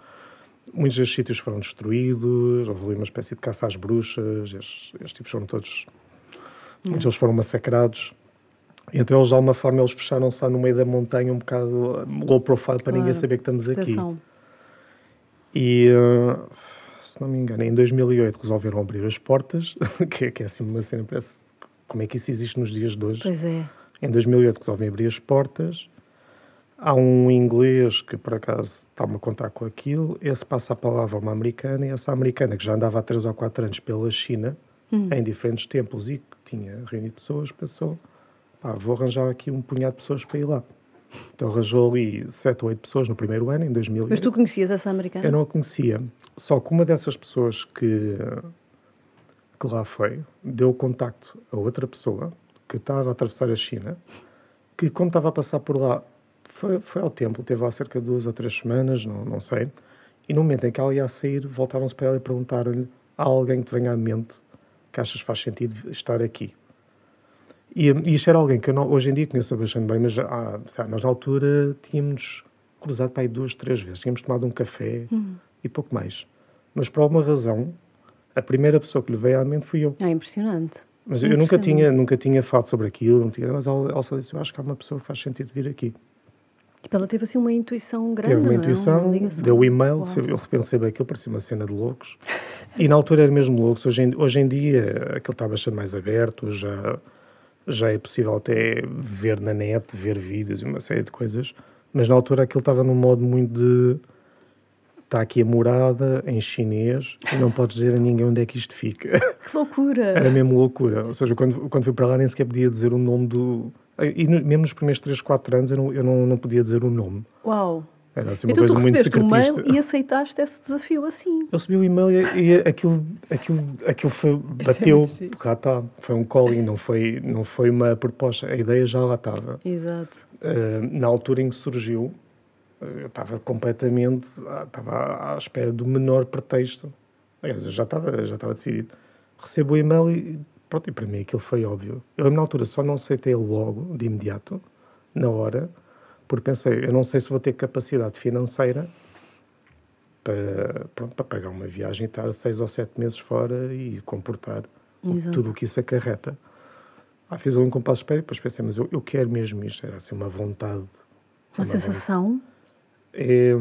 Muitos destes sítios foram destruídos, houve uma espécie de caça às bruxas, estes, estes tipos foram todos. Uhum. Muitos deles foram massacrados. Então eles, de alguma forma, eles fecharam-se lá no meio da montanha, um bocado low profile, para claro. ninguém saber que estamos aqui. E, uh, se não me engano, em 2008 resolveram abrir as portas, que, é, que é assim uma cena, parece, como é que isso existe nos dias de hoje? Pois é. Em 2008 resolvem abrir as portas, há um inglês que por acaso está-me a contar com aquilo, esse passa a palavra a uma americana, e essa americana que já andava há 3 ou 4 anos pela China, hum. em diferentes templos, e que tinha reunido pessoas, pensou, ah, vou arranjar aqui um punhado de pessoas para ir lá. Então arranjou ali sete ou oito pessoas no primeiro ano, em 2000. Mas tu conhecias essa americana? Eu não a conhecia. Só que uma dessas pessoas que, que lá foi deu contacto a outra pessoa que estava a atravessar a China, que como estava a passar por lá, foi, foi ao templo, teve lá cerca de duas ou três semanas, não, não sei, e no momento em que ela ia sair, voltaram-se para ela e perguntaram-lhe há alguém que te venha à mente que achas faz sentido estar aqui? E, e isto era alguém que eu não, hoje em dia conheço bastante bem, mas ah, sabe, nós na altura tínhamos cruzado para aí duas, três vezes. Tínhamos tomado um café uhum. e pouco mais. Mas por alguma razão, a primeira pessoa que lhe veio à mente fui eu. É impressionante. Mas eu nunca tinha, nunca tinha falado sobre aquilo, não tinha, mas ela, ela só disse: Eu acho que há uma pessoa que faz sentido vir aqui. Tipo, ela teve assim uma intuição grande. Teve uma é? intuição, uma deu o e-mail, Uau. eu pensei bem aquilo, parecia uma cena de loucos. E na altura era mesmo loucos. Hoje em, hoje em dia aquilo está bastante mais aberto, já já é possível até ver na net, ver vídeos e uma série de coisas, mas na altura aquilo estava num modo muito de está aqui a morada em chinês e não podes dizer a ninguém onde é que isto fica. Que loucura! Era mesmo loucura. Ou seja, quando, quando fui para lá nem sequer podia dizer o nome do. E mesmo nos primeiros 3, 4 anos eu não, eu não, não podia dizer o nome. Uau! Era assim uma então, coisa muito secretista. o mail e aceitaste esse desafio assim. Eu recebi o e-mail e, e aquilo, aquilo, aquilo foi, é bateu, é lá está, foi um calling, não foi, não foi uma proposta, a ideia já lá estava. Exato. Uh, na altura em que surgiu, eu estava completamente, estava à espera do menor pretexto. Aliás, eu já estava, já estava decidido. Recebo o e-mail e pronto, e para mim aquilo foi óbvio. Eu na altura só não aceitei logo, de imediato, na hora, porque pensei, eu não sei se vou ter capacidade financeira para, pronto, para pagar uma viagem e estar seis ou sete meses fora e comportar Exato. tudo o que isso acarreta. Ah, fiz um compasso de espera e depois pensei, mas eu, eu quero mesmo isto. Era assim uma vontade. Uma, uma sensação? É,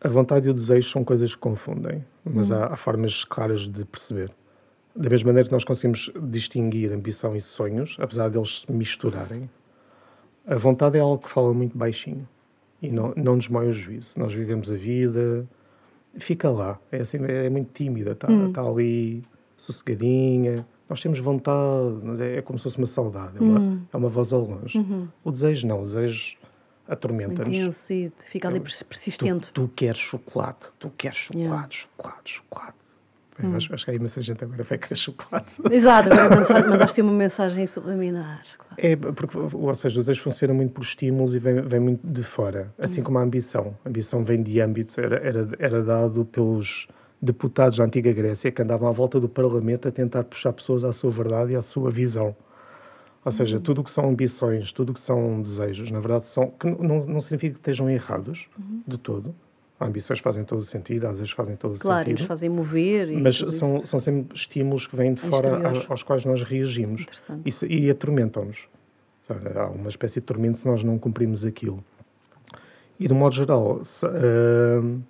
a vontade e o desejo são coisas que confundem, mas hum. há, há, formas claras de perceber. Da mesma maneira que nós conseguimos distinguir ambição e sonhos, apesar deles se misturarem, a vontade é algo que fala muito baixinho e não, não moe o juízo. Nós vivemos a vida, fica lá, é, assim, é muito tímida, está hum. tá ali sossegadinha. Nós temos vontade, mas é, é como se fosse uma saudade, é uma, hum. é uma voz ao longe. Uhum. O desejo não, o desejo atormenta-nos. Intenso e fica ali persistente. Tu, tu, queres chocolate, tu queres chocolate, yeah. chocolate, chocolate. Hum. Acho, acho, que há imensa gente agora vai querer chocolate. Exato, mandaste uma mensagem subliminar. Claro. É, porque, ou seja, os desejos funcionam muito por estímulos e vem, vem muito de fora, assim hum. como a ambição. A ambição vem de âmbito, era, era, era dado pelos deputados da antiga Grécia que andavam à volta do Parlamento a tentar puxar pessoas à sua verdade e à sua visão. Ou seja, uhum. tudo o que são ambições, tudo o que são desejos, na verdade, são, que não, não significa que estejam errados uhum. de todo, ambições fazem todo o sentido, às vezes fazem todo o claro, sentido. Claro, fazem mover. mas são, são sempre estímulos que vêm de fora aos, aos, quais nós reagimos Isso, e atormentam-nos. Há uma espécie de tormento se nós não cumprimos aquilo. E, de modo geral, se, uh,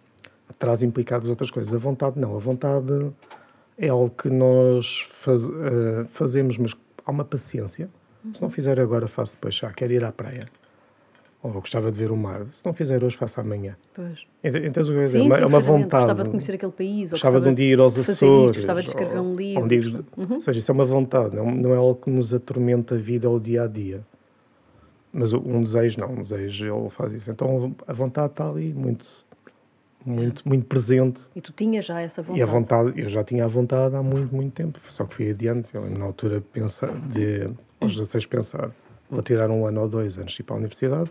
traz implicadas outras coisas. A vontade não. A vontade é algo que nós faz, uh, fazemos, mas há uma paciência. Se não fizer agora, faço depois. Já quero ir à praia ou gostava de ver o mar. Se não fizer hoje, faço amanhã. Pois. Então, sim, é, uma, é uma vontade. Gostava de conhecer aquele país. Gostava, de um dia ir aos Açores. gostava de escrever um livro. Um dia, uhum. Ou seja, isso é uma vontade, não, não é algo que nos atormenta a vida ou o dia a dia. Mas um desejo, não. Um desejo, ele faz isso. Então a vontade está ali muito, muito, muito presente. E tu tinhas já essa vontade? E a vontade, eu já tinha a vontade há muito, muito tempo. Só que fui adiante. Eu, na altura, pensar, de, aos 16, pensar, vou tirar um ano ou dois antes de ir para a universidade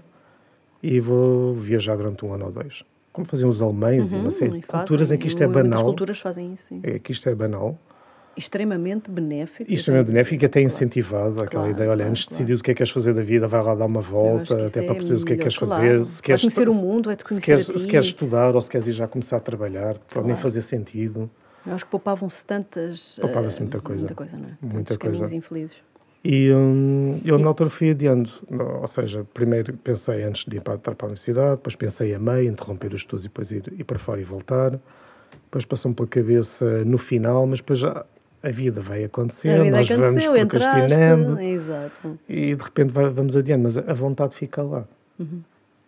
e vou viajar durante um ano ou dois. Como faziam os alemães uhum, e uma série de culturas em que isto é banal. Culturas fazem isso, sim. É que isto é banal. Extremamente benéfico. Extremamente benéfico e até incentivado. Aquela claro, ideia, olha, claro, antes de decidir o que é que queres fazer da vida, vai lá dar uma volta, até para perceber é o que é que queres fazer. Se queres conhecer o mundo, vai-te conhecer se queres, se queres estudar ou se queres ir já começar a trabalhar, pode nem fazer sentido. Eu acho que poupavam-se tantas... Poupava-se muita coisa. Muita coisa, não é? Muita Tantos coisa. infelizes. E hum, eu, na altura, fui adiando. Ou seja, primeiro pensei antes de ir para, para a universidade, depois pensei a meio, interromper os estudos e depois ir, ir para fora e voltar. Depois passou-me pela cabeça no final, mas depois já a vida vai acontecendo, vida nós vamos procrastinando Exato. e de repente vai, vamos adiante, mas a vontade fica lá. Uhum.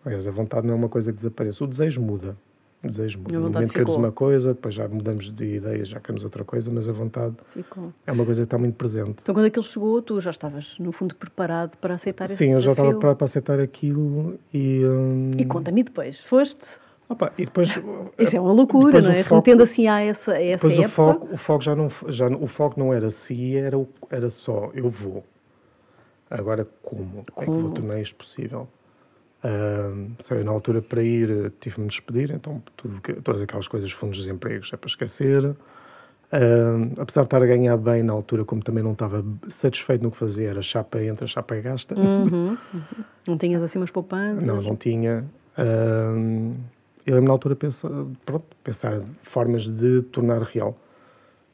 Aliás, a vontade não é uma coisa que desaparece, o desejo muda. Desejo muito. A No momento queremos uma coisa, depois já mudamos de ideia, já queremos outra coisa, mas a vontade Ficou. é uma coisa que está muito presente. Então, quando aquilo chegou, tu já estavas, no fundo, preparado para aceitar esse Sim, eu já estava preparado para aceitar aquilo e. hum, E conta-me depois, foste? opa, e depois. Isso é uma loucura, não o é? Remetendo assim a essa, a essa Depois o época. foco, o foco já não, já, o foco não era se era, o- era só eu vou. Agora como? É que Como? vou tornar isto possível? Ahm, sei, na altura para ir eh, tive-me de despedir, então tudo, todas aquelas coisas, fundos de desempregos, é para esquecer. Ahm, apesar de estar a ganhar bem na altura, como também não estava satisfeito no que fazia, era chapa entra, chapa gasta. Uhum, uhum. Não tinhas assim umas poupanças? Não, não tinha. Ahm, eu lembro na altura pensar, pronto, pensar formas de tornar real.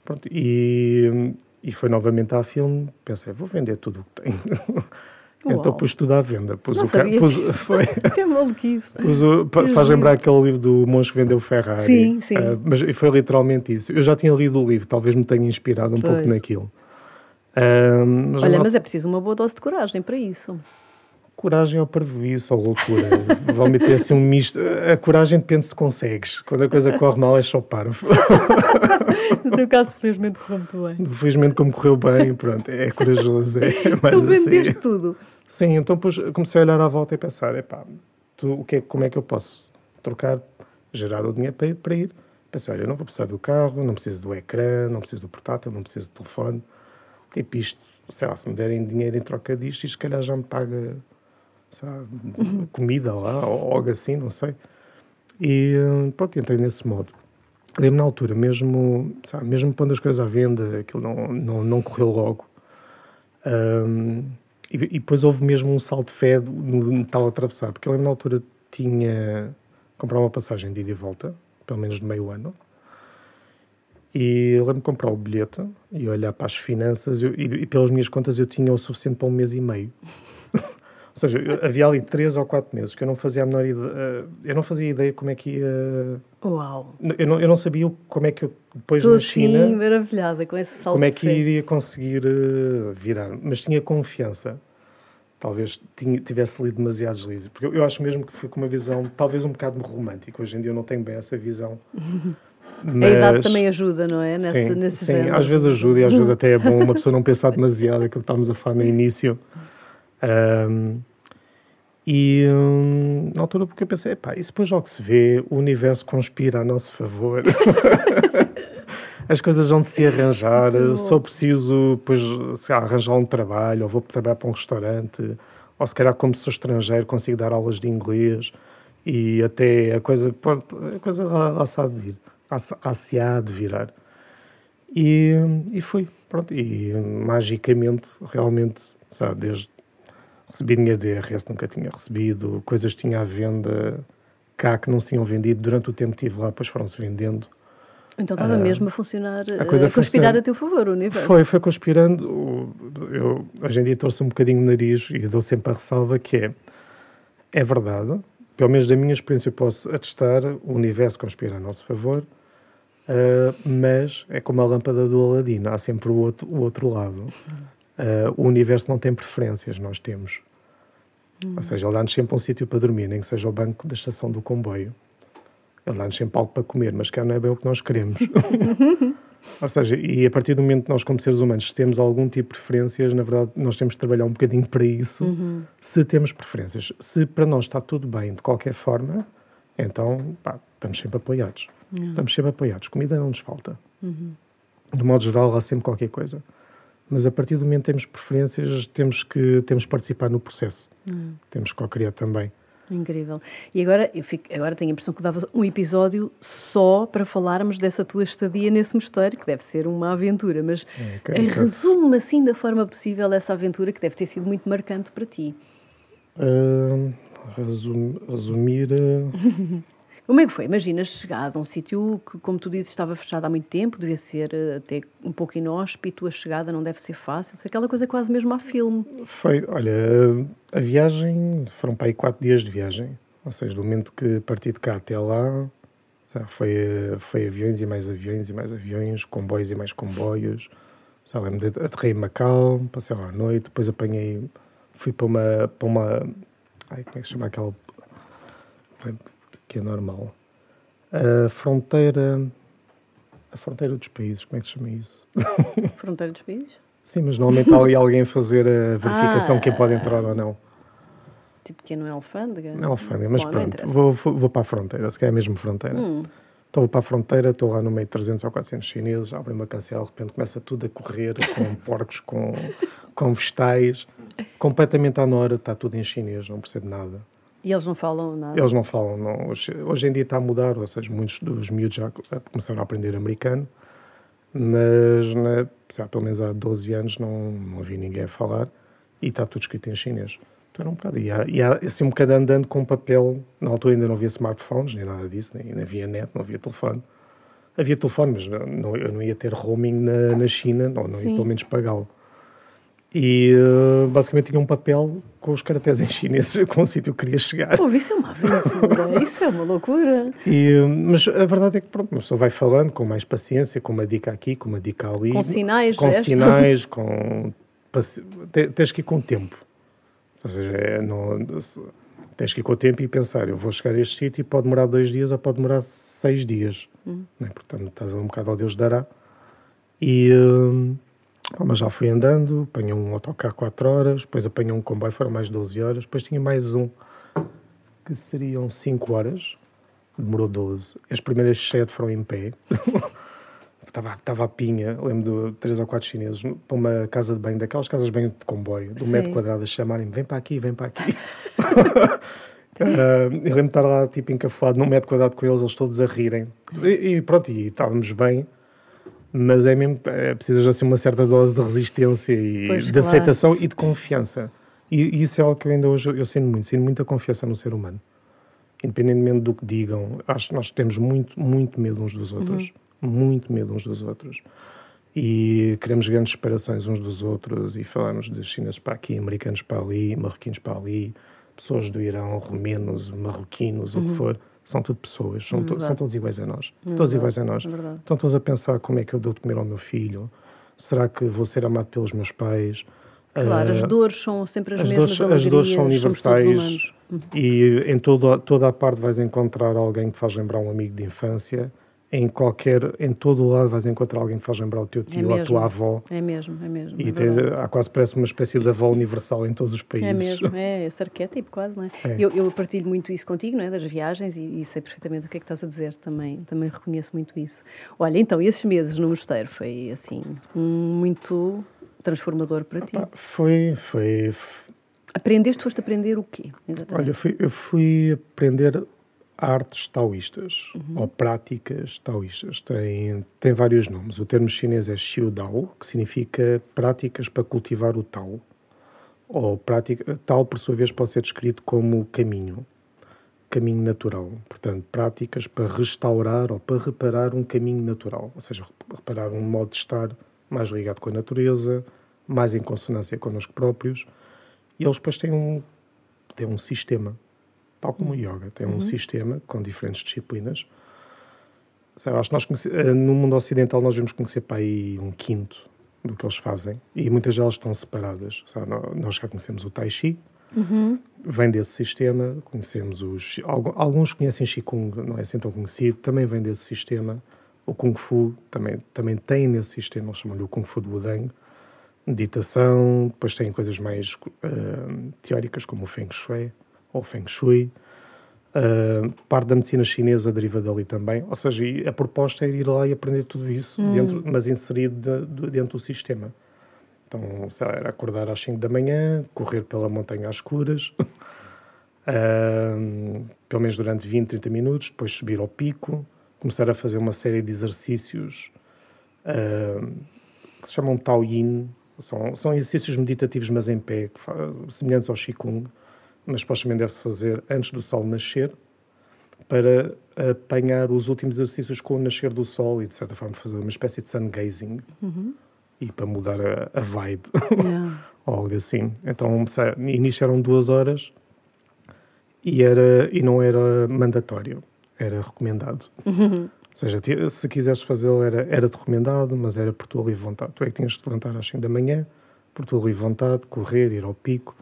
Pronto, e, e foi novamente à filme. Pensei, vou vender tudo o que tenho. então Uau. pus tudo à venda. Pus Não o sabia pus- foi, Que maluquice. pus o- Que faz lembrar aquele livro do monge que vendeu Ferrari. Sim, sim. Ah, mas foi literalmente isso. Eu já tinha lido o livro, talvez me tenha inspirado um Pois. pouco naquilo. Ah, mas Olha, mas é preciso uma boa dose de coragem para isso. Coragem ou parvoíce ou loucura. Provavelmente é assim um misto. A coragem depende se consegues. Quando a coisa corre mal é só parvo. No teu caso, felizmente, correu muito bem. Felizmente como correu bem, pronto, é corajoso. É mais Tu assim. vendeste tudo. Sim, então depois comecei a olhar à volta e pensar, epá, tu, o que é, como é que eu posso trocar, gerar o dinheiro para ir? Para ir? Pensei, olha, eu não vou precisar do carro, não preciso do ecrã, não preciso do portátil, não preciso do telefone. Tipo isto, sei lá, se me derem dinheiro em troca disto, isto se calhar já me paga, sei lá, comida lá, ou algo assim, não sei. E hum, pronto, entrei nesse modo. Lembro na altura, mesmo, sabe, mesmo pondo as coisas à venda, aquilo não, não, não correu logo. Hum, e, e depois houve mesmo um salto de fé no, no tal atravessar, porque eu lembro na altura tinha comprar uma passagem de ida e volta, pelo menos de meio ano, e lembro de comprar o bilhete e olhar para as finanças eu- e, e pelas minhas contas eu tinha o suficiente para um mês e meio. Ou seja, havia ali três ou quatro meses que eu não fazia a menor ideia, eu não fazia ideia como é que ia, Uau. eu não, eu não sabia como é que eu depois Estou na assim, China maravilhada com esse salto como é que iria conseguir eh, virar, mas tinha confiança. Talvez tinha- tivesse lido demasiados livros, porque eu, eu acho mesmo que fui com uma visão, talvez um bocado romântica. Hoje em dia eu não tenho bem essa visão. A idade também ajuda, não é? Nessa, sim, sim às vezes ajuda e às vezes até é bom uma pessoa não pensar demasiado, aquilo que estávamos a falar no início. Ahm, e hum, na altura porque eu pensei, epá, isso depois logo se vê, o universo conspira a nosso favor. As coisas vão de se arranjar, só preciso depois lá, arranjar um trabalho, ou vou trabalhar para um restaurante, ou se calhar como sou estrangeiro consigo dar aulas de inglês e até a coisa, a coisa lá, se há de ir, lá se- há de virar. E, e fui, pronto, e magicamente, realmente, sabe, desde recebi dinheiro de IRS, nunca tinha recebido, coisas que tinha à venda cá que não se tinham vendido, durante o tempo que estive lá, depois foram-se vendendo. Então estava Ah, mesmo a funcionar, a coisa a conspirar a teu favor, o universo. Foi, foi conspirando. Eu, hoje em dia torço um bocadinho o nariz e dou sempre a ressalva que é, é verdade, pelo menos da minha experiência eu posso atestar, o universo conspira a nosso favor, ah, mas é como a lâmpada do Aladino, há sempre o outro, o outro lado. Ah, o universo não tem preferências, nós temos. Ou seja, ele dá-nos sempre um sítio para dormir, nem que seja o banco da estação do comboio. Ele dá-nos sempre algo para comer, mas cá não é bem o que nós queremos. Ou seja, e a partir do momento que nós, como seres humanos, temos algum tipo de preferências, na verdade, nós temos de trabalhar um bocadinho para isso, Uhum. se temos preferências. Se para nós está tudo bem de qualquer forma, então, pá, estamos sempre apoiados. Estamos sempre apoiados. Comida não nos falta. Uhum. De modo geral, há sempre qualquer coisa. Mas a partir do momento que temos preferências, temos que temos que participar no processo. Uhum. Temos que co-criar também. Incrível. E agora, eu fico, agora tenho a impressão que dava um episódio só para falarmos dessa tua estadia nesse mosteiro, que deve ser uma aventura, mas É, ok, resume-me assim da forma possível essa aventura que deve ter sido muito marcante para ti. Ah, resum- resumir. ah, Como é que foi? Imagina chegada a um sítio que, como tu dizes, estava fechado há muito tempo, devia ser eh, até um pouco inóspito, a chegada não deve ser fácil, aquela coisa quase mesmo a filme. Foi, olha, a viagem, foram para aí quatro dias de viagem. Ou seja, do momento que parti de cá até lá, foi, eh, foi aviões e mais aviões e mais aviões, comboios e mais comboios. Lembro de- aterrei em Macau, passei lá à noite, depois apanhei, fui para uma, para uma, ai, como é que se chama aquela, que é normal? A fronteira. A fronteira dos países, como é que se chama isso? Fronteira dos países? Sim, mas normalmente há ali alguém a fazer a verificação Ah, quem pode entrar ou não. Tipo que não é alfândega? Não, alfândega, mas Bom, pronto, vou, vou, vou para a fronteira, se calhar é mesmo fronteira. Hum, Então vou para a fronteira, estou lá no meio de 300 ou 400 chineses, abrem uma cancela, de repente começa tudo a correr, com porcos, com, com vegetais, completamente à hora, está tudo em chinês, não percebo nada. E eles não falam nada? Eles não falam, não. Hoje, hoje em dia está a mudar, ou seja, muitos dos miúdos já co- começaram a aprender americano, mas né, já, pelo menos há 12 anos não, não havia ninguém a falar e está tudo escrito em chinês. Então era um bocado. E há, e há assim um bocado andando com papel. Na altura ainda não havia smartphones, nem nada disso, nem, nem havia net, não havia telefone. Havia telefone, mas não, não- eu não ia ter roaming na, na China, não, não ia pelo menos pagá-lo. E eh, basicamente tinha um papel com os caracteres em chinês com o sítio que queria chegar. Pô, isso é uma aventura, isso é uma loucura. E, eh, mas a verdade é que pronto, uma pessoa vai falando com mais paciência, com uma dica aqui, com uma dica ali. Com sinais, Com gestos. sinais, com. Tens que ir com o tempo. Ou seja, é, não, tens que ir com o tempo e pensar: eu vou chegar a este sítio e pode demorar dois dias ou pode demorar seis dias. Hum. Né? Portanto, estás a um bocado ao Deus dará. E. eh, ah, mas já fui andando, apanhei um autocarro 4 horas, depois apanhei um comboio, foram mais 12 horas, depois tinha mais um que seriam 5 horas, demorou 12. As primeiras 7 foram em pé. estava, estava a pinha, lembro de 3 ou 4 chineses para uma casa de banho, daquelas casas de banho de comboio, de um Sim. metro quadrado, a chamarem-me: vem para aqui, vem para aqui. Ah, eu lembro de estar lá tipo encafuado num metro quadrado com eles, eles todos a rirem. E, e pronto, e estávamos bem. Mas é mesmo, é, precisas assim uma certa dose de resistência e Pois, de claro. aceitação e de confiança. E, e isso é algo que eu ainda hoje eu sinto muito, sinto muita confiança no ser humano. Independentemente do que digam, acho que nós temos muito, muito medo uns dos outros. Muito medo uns dos outros. E queremos grandes separações uns dos outros e falamos de chineses para aqui, americanos para ali, marroquinos para ali, pessoas do Irão, romenos, marroquinos, o que for. São tudo pessoas, são, to- são todos iguais a nós. É todos verdade, iguais a nós. é. Estão todos a pensar como é que eu dou de comer ao meu filho? Será que vou ser amado pelos meus pais? Claro, as Ah, dores são sempre as, as mesmas dores- as dores são universais. humanos. E em todo, toda a parte vais encontrar alguém que te faz lembrar um amigo de infância. Em qualquer, em todo o lado vais encontrar alguém que faz lembrar o teu tio ou a tua avó. É mesmo, é mesmo. E é, tem- há quase parece uma espécie de avó universal em todos os países. É mesmo, é esse arquétipo quase, não é? É. Eu, eu partilho muito isso contigo, não é? Das viagens e, e sei perfeitamente o que é que estás a dizer também, também reconheço muito isso. Olha, então, esses meses no mosteiro foi, assim, muito transformador para ti. Foi, foi, Aprendeste, foste aprender o quê? Exatamente. Olha, eu fui, eu fui aprender artes taoístas Uhum. ou práticas taoístas. Tem, tem vários nomes. O termo chinês é Xiu Dao, que significa práticas para cultivar o Tao. Ou prática, Tao, por sua vez, pode ser descrito como caminho, caminho natural. Portanto, práticas para restaurar ou para reparar um caminho natural. Ou seja, reparar um modo de estar mais ligado com a natureza, mais em consonância connosco próprios. E eles depois têm um, têm um sistema, tal como o yoga, tem um sistema com diferentes disciplinas. Sabe, acho que nós conhece- eh, no mundo ocidental nós vamos conhecer para aí um quinto do que eles fazem e muitas delas estão separadas. Sabe, nó- nós já conhecemos o Tai Chi, Uhum. vem desse sistema, conhecemos os. algu- Alguns conhecem Qigong, não é assim tão conhecido, também vem desse sistema. O Kung Fu também, também tem nesse sistema, eles chamam-lhe o Kung Fu de Wudang. Meditação, depois tem coisas mais eh, teóricas como o Feng Shui ou Feng Shui. Uh, parte da medicina chinesa deriva dali também. Ou seja, a proposta é ir lá e aprender tudo isso, dentro, mas inserido de- de- dentro do sistema. Então, sei lá, era acordar às 5 da manhã, correr pela montanha às escuras, uh, pelo menos durante 20, 30 minutos, depois subir ao pico, começar a fazer uma série de exercícios uh, que se chamam Tao Yin. São, são exercícios meditativos, mas em pé, semelhantes ao Qigong mas supostamente deve-se fazer antes do sol nascer para apanhar os últimos exercícios com o nascer do sol e, de certa forma, fazer uma espécie de sun gazing e para mudar a, a vibe Yeah. ou algo assim. Então, sei, início eram duas horas e, era, e não era mandatório, era recomendado. Ou seja, se quisesses fazê-lo era, era-te recomendado, mas era por tua livre vontade. Tu é que tinhas que te levantar às 5 da manhã, por tua livre vontade, correr, ir ao pico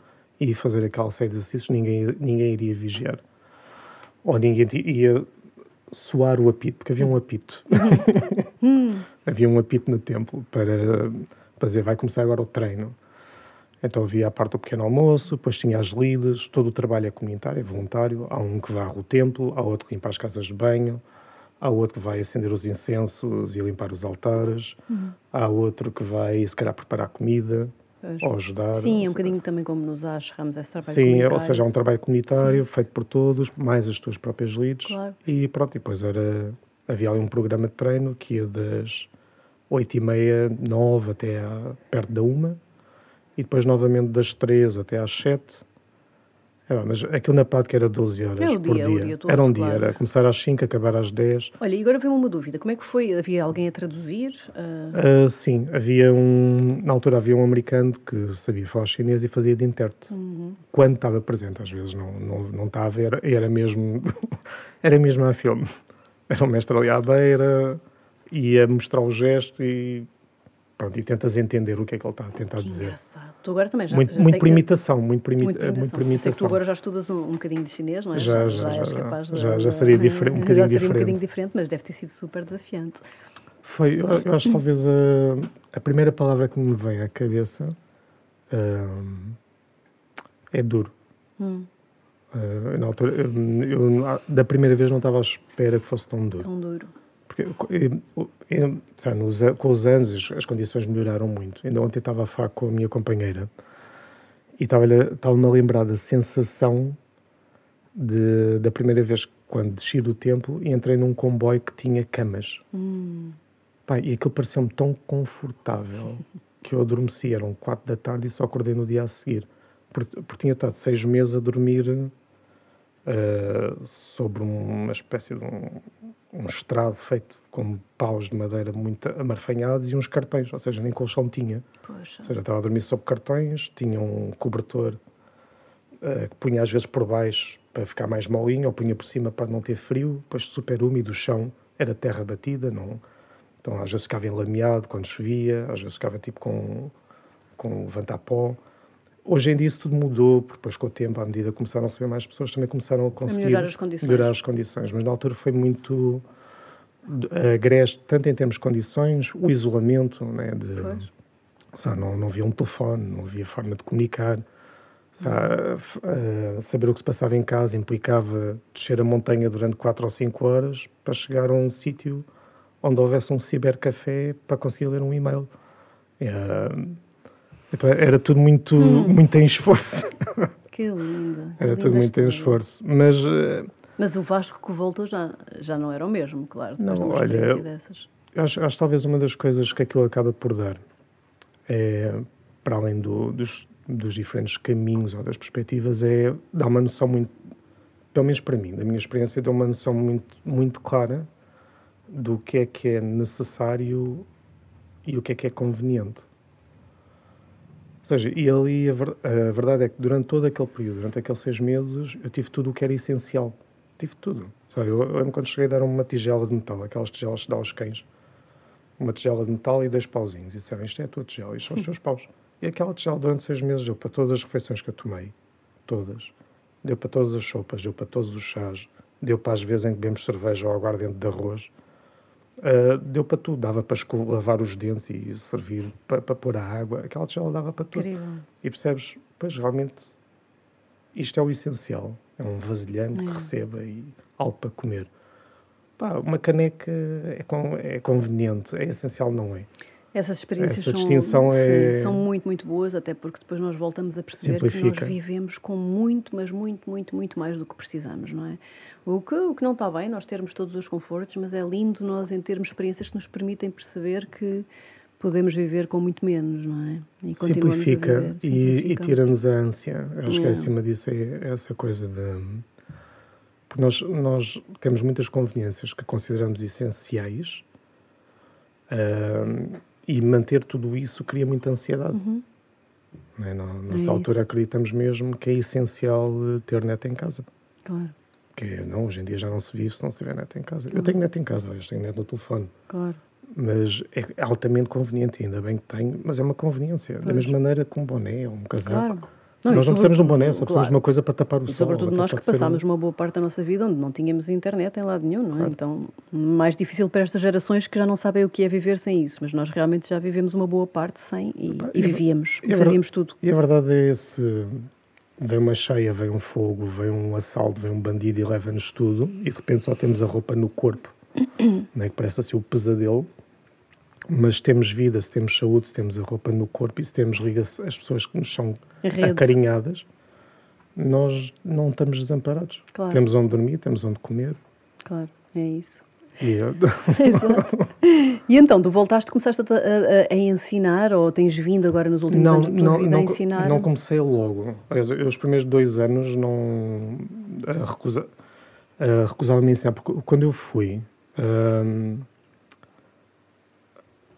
e fazer aquela série de exercícios, ninguém, ninguém iria vigiar. Ou ninguém ia soar o apito, porque havia um apito. Hum. havia um apito no templo para, para dizer vai começar agora o treino. Então havia a parte do pequeno almoço, depois tinha as lidas, todo o trabalho é comunitário, é voluntário. Há um que varre o templo, há outro que limpa as casas de banho, há outro que vai acender os incensos e limpar os altares, Uhum. há outro que vai, se calhar, preparar comida. Ou ajudar. Sim, é um bocadinho também como nos acherramos esse trabalho Sim, comunitário. ou seja, é um trabalho comunitário feito por todos, mais as tuas próprias leads. Claro. E pronto, e depois era, havia ali um programa de treino que ia das 8 e meia, 9 até à, perto da 1 e depois novamente das 3 até às 7. É, mas aquilo na prática era 12 horas É por dia, dia. dia todo, era um dia, claro. era começar às 5, acabar às 10. Olha, e agora vem uma dúvida. Como é que foi? Havia alguém a traduzir? Ah, Ah, sim, havia um. Na altura havia um americano que sabia falar chinês e fazia de intérprete. uhum. Quando estava presente, às vezes não, não, não estava, era, era mesmo. era mesmo a filme. Era um mestre ali à beira, ia mostrar o gesto e. Pronto, e tentas entender o que é que ele está a tentar Que dizer. engraçado. Tu agora também já, muito já muito por imitação, muito por, imi- Muito muito por imitação. Sei que tu agora já estudas um, um bocadinho de chinês, não é? Já, já, és já, capaz de, já- já seria difere- um já bocadinho seria um diferente. bocadinho diferente, mas deve ter sido super desafiante. Foi, eu, eu acho que talvez a, a primeira palavra que me veio à cabeça ahm, é duro. Hum, Ah, na altura, eu, eu, da primeira vez não estava à espera que fosse tão duro. tão duro. Porque sabe, nos com os anos as, condições melhoraram muito. Ainda ontem estava a falar com a minha companheira e estava-me a lembrar da sensação de, da primeira vez quando desci do templo e entrei num comboio que tinha camas. Hum, Pá, e aquilo pareceu-me tão confortável que eu adormeci. Eram quatro da tarde e só acordei no dia a seguir. Porque, porque tinha estado seis meses a dormir ah, sobre uma espécie de um, um estrado feito com paus de madeira muito amarfanhados e uns cartões, ou seja, nem colchão tinha. poxa. Ou seja, estava a dormir sobre cartões, tinha um cobertor ah, que punha às vezes por baixo para ficar mais molinho, ou punha por cima para não ter frio, depois super úmido, o chão era terra batida, não, então às vezes ficava enlameado quando chovia, às vezes ficava tipo com, com levantar-pó. Hoje em dia isso tudo mudou, porque depois com o tempo, à medida que começaram a receber mais pessoas, também começaram a conseguir melhorar as condições. melhorar as condições. Mas na altura foi muito agreste, tanto em termos de condições, o isolamento, né, de, sabe, não, não havia um telefone, não havia forma de comunicar. Sabe, eh, saber o que se passava em casa implicava descer a montanha durante 4 ou 5 horas para chegar a um sítio onde houvesse um cibercafé para conseguir ler um e-mail. Eh, então era tudo muito, Hum. muito em esforço. Que linda. Era linda tudo muito em esforço. Mas eh, Mas o Vasco que voltou já, já não era o mesmo, claro. Não, olha, dessas. Acho, acho talvez uma das coisas que aquilo acaba por dar é, para além do- dos, dos diferentes caminhos ou das perspectivas, é dar uma noção muito, pelo menos para mim, da minha experiência, dá uma noção muito, muito clara do que é que é necessário e o que é que é conveniente. Ou seja, e ali a, ver- a verdade é que durante todo aquele período, durante aqueles seis meses, eu tive tudo o que era essencial. Tive tudo. Sabe, eu, eu quando cheguei deram uma tigela de metal, aquelas tigelas que dá aos cães. Uma tigela de metal e dois pauzinhos. E disseram, isto é a tua tigela, isto são os teus paus. E aquela tigela durante seis meses deu para todas as refeições que eu tomei. Todas. Deu para todas as sopas, deu para todos os chás, deu para as vezes em que bebemos cerveja ou aguardente de arroz. Ah, deu para tudo, dava para lavar os dentes e servir para, para pôr a água. Aquela tigela dava para tudo. Incrível. E percebes, pois realmente isto é o essencial. É um vasilhame É. que receba e algo para comer. Pá, uma caneca é, con- é conveniente, é essencial, não é? Essas experiências Essa são, distinção sim, é- são muito, muito boas, até porque depois nós voltamos a perceber que nós Simplifica. vivemos com muito, mas muito, muito, muito mais do que precisamos, não é? O que, o que não está bem, nós termos todos os confortos, mas é lindo nós em termos experiências que nos permitem perceber que podemos viver com muito menos, não é? E continuamos a Simplifica viver. e, e Simplifica. tira-nos a ânsia. Acho que É. acima disso é essa coisa de. Porque nós, nós temos muitas conveniências que consideramos essenciais ah, e manter tudo isso cria muita ansiedade. Uhum. é? Nó- É Nessa isso. altura acreditamos mesmo que é essencial eh, ter net em casa. Claro, Que é, não, hoje em dia já não se vive se não se tiver net em casa. Eu Uhum. tenho net em casa, eu tenho net no telefone. claro. Mas é altamente conveniente, ainda bem que tenho, mas é uma conveniência. Da mesma maneira que um boné ou um casaco. Claro. Não, nós não precisamos de um boné, só precisamos claro. de uma coisa para tapar o e sol. Sobretudo nós que passámos um... uma boa parte da nossa vida onde não tínhamos internet em lado nenhum, não é? Claro. Então, mais difícil para estas gerações que já não sabem o que é viver sem isso, mas nós realmente já vivemos uma boa parte sem e, e vivíamos, e, e fazíamos tudo. E a verdade é esse vem uma cheia, vem um fogo, vem um assalto, vem um bandido e leva-nos tudo e de repente só temos a roupa no corpo, né, que parece assim o pesadelo. Mas se temos vida, se temos saúde, se temos a roupa no corpo e se temos as pessoas que nos são acarinhadas, nós não estamos desamparados. Claro. Temos onde dormir, temos onde comer. Claro, é isso. E, eu... Exato. e então, tu voltaste, começaste a, a, a, ensinar ou tens vindo agora nos últimos não, anos não, vida não, a ensinar? Não comecei logo. Eu, os primeiros dois anos não recusa, recusava-me a ensinar, porque quando eu fui hum,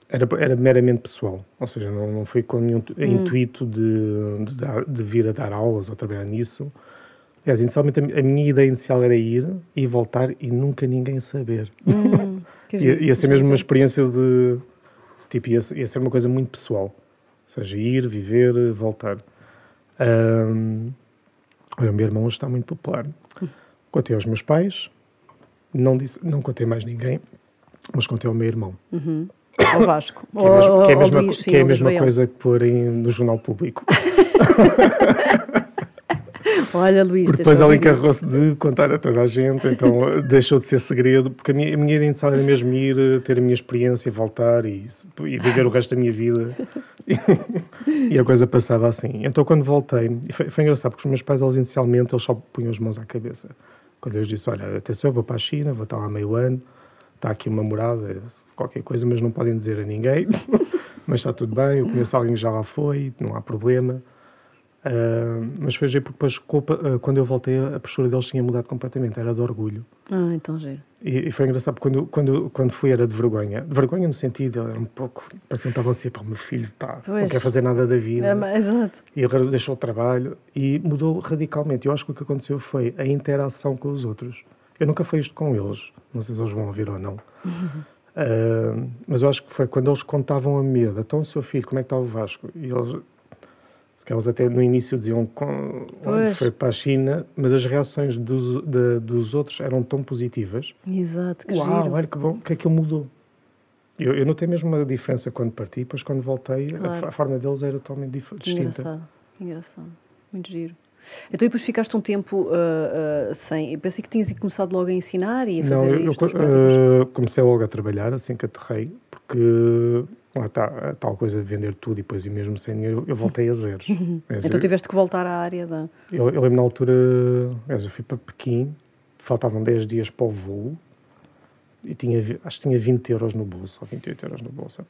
era, era meramente pessoal, ou seja, não, não foi com nenhum hum. intuito de, de, dar, de vir a dar aulas ou trabalhar nisso Aliás, inicialmente a minha ideia inicial era ir e voltar e nunca ninguém saber. Hum, ia, ia ser mesmo uma experiência de. Tipo, ia, ia, ser uma coisa muito pessoal. Ou seja, ir, viver, voltar. Um, olha, o meu irmão está muito popular. Contei aos meus pais, não, disse, não contei mais ninguém, mas contei ao meu irmão. Uhum. Ao Vasco. Que é, mesmo, que é a mesma, Luís, que é a mesma coisa que pôr no jornal público. Olha, Luís. Porque depois ele encarregou-se de contar a toda a gente, então deixou de ser segredo, porque a minha, a minha identidade era mesmo ir, ter a minha experiência, voltar e, e viver o resto da minha vida. E, a coisa passava assim. Então, quando voltei, foi, foi, engraçado, porque os meus pais, eles inicialmente, eles só punham as mãos à cabeça. Quando eu lhes disse: Olha, atenção, eu vou para a China, vou estar lá meio ano, está aqui uma morada, qualquer coisa, mas não podem dizer a ninguém. mas está tudo bem, eu conheço alguém que já lá foi, não há problema. Uh, mas foi giro porque depois, uh, quando eu voltei, a postura deles tinha mudado completamente, era de orgulho. Ah, então giro. E, e foi engraçado porque quando, quando, quando fui era de vergonha. De vergonha no sentido, era um pouco, parecia que estavam assim, para o meu filho, pá, pois. não quer fazer nada da vida. É, exato. E agora deixou o trabalho e mudou radicalmente. Eu acho que o que aconteceu foi a interação com os outros. Eu nunca fiz isto com eles, não sei se eles vão ouvir ou não. Uhum. Uh, mas eu acho que foi quando eles contavam a medo. Então, o seu filho, como é que está o Vasco? E eles que eles até no início diziam que foi para a China, mas as reações dos, de, dos outros eram tão positivas. Exato, que Uau, giro. olha que bom, que aquilo mudou. Eu, eu notei mesmo uma diferença quando parti, depois quando voltei, claro. a, a, forma deles era totalmente distinta. Engraçado, engraçado. Muito giro. Então, e depois ficaste um tempo uh, uh, sem. Eu pensei que tinhas começado logo a ensinar e a fazer Não, eu, eu uh, comecei logo a trabalhar assim que aterrei, porque lá está a tal coisa de vender tudo e depois, e mesmo sem dinheiro, eu voltei a zeros. então tiveste que voltar à área da. Eu, eu lembro na altura, eu fui para Pequim, faltavam 10 dias para o voo e tinha, acho que tinha 20 euros no bolso, ou 28 euros no bolso.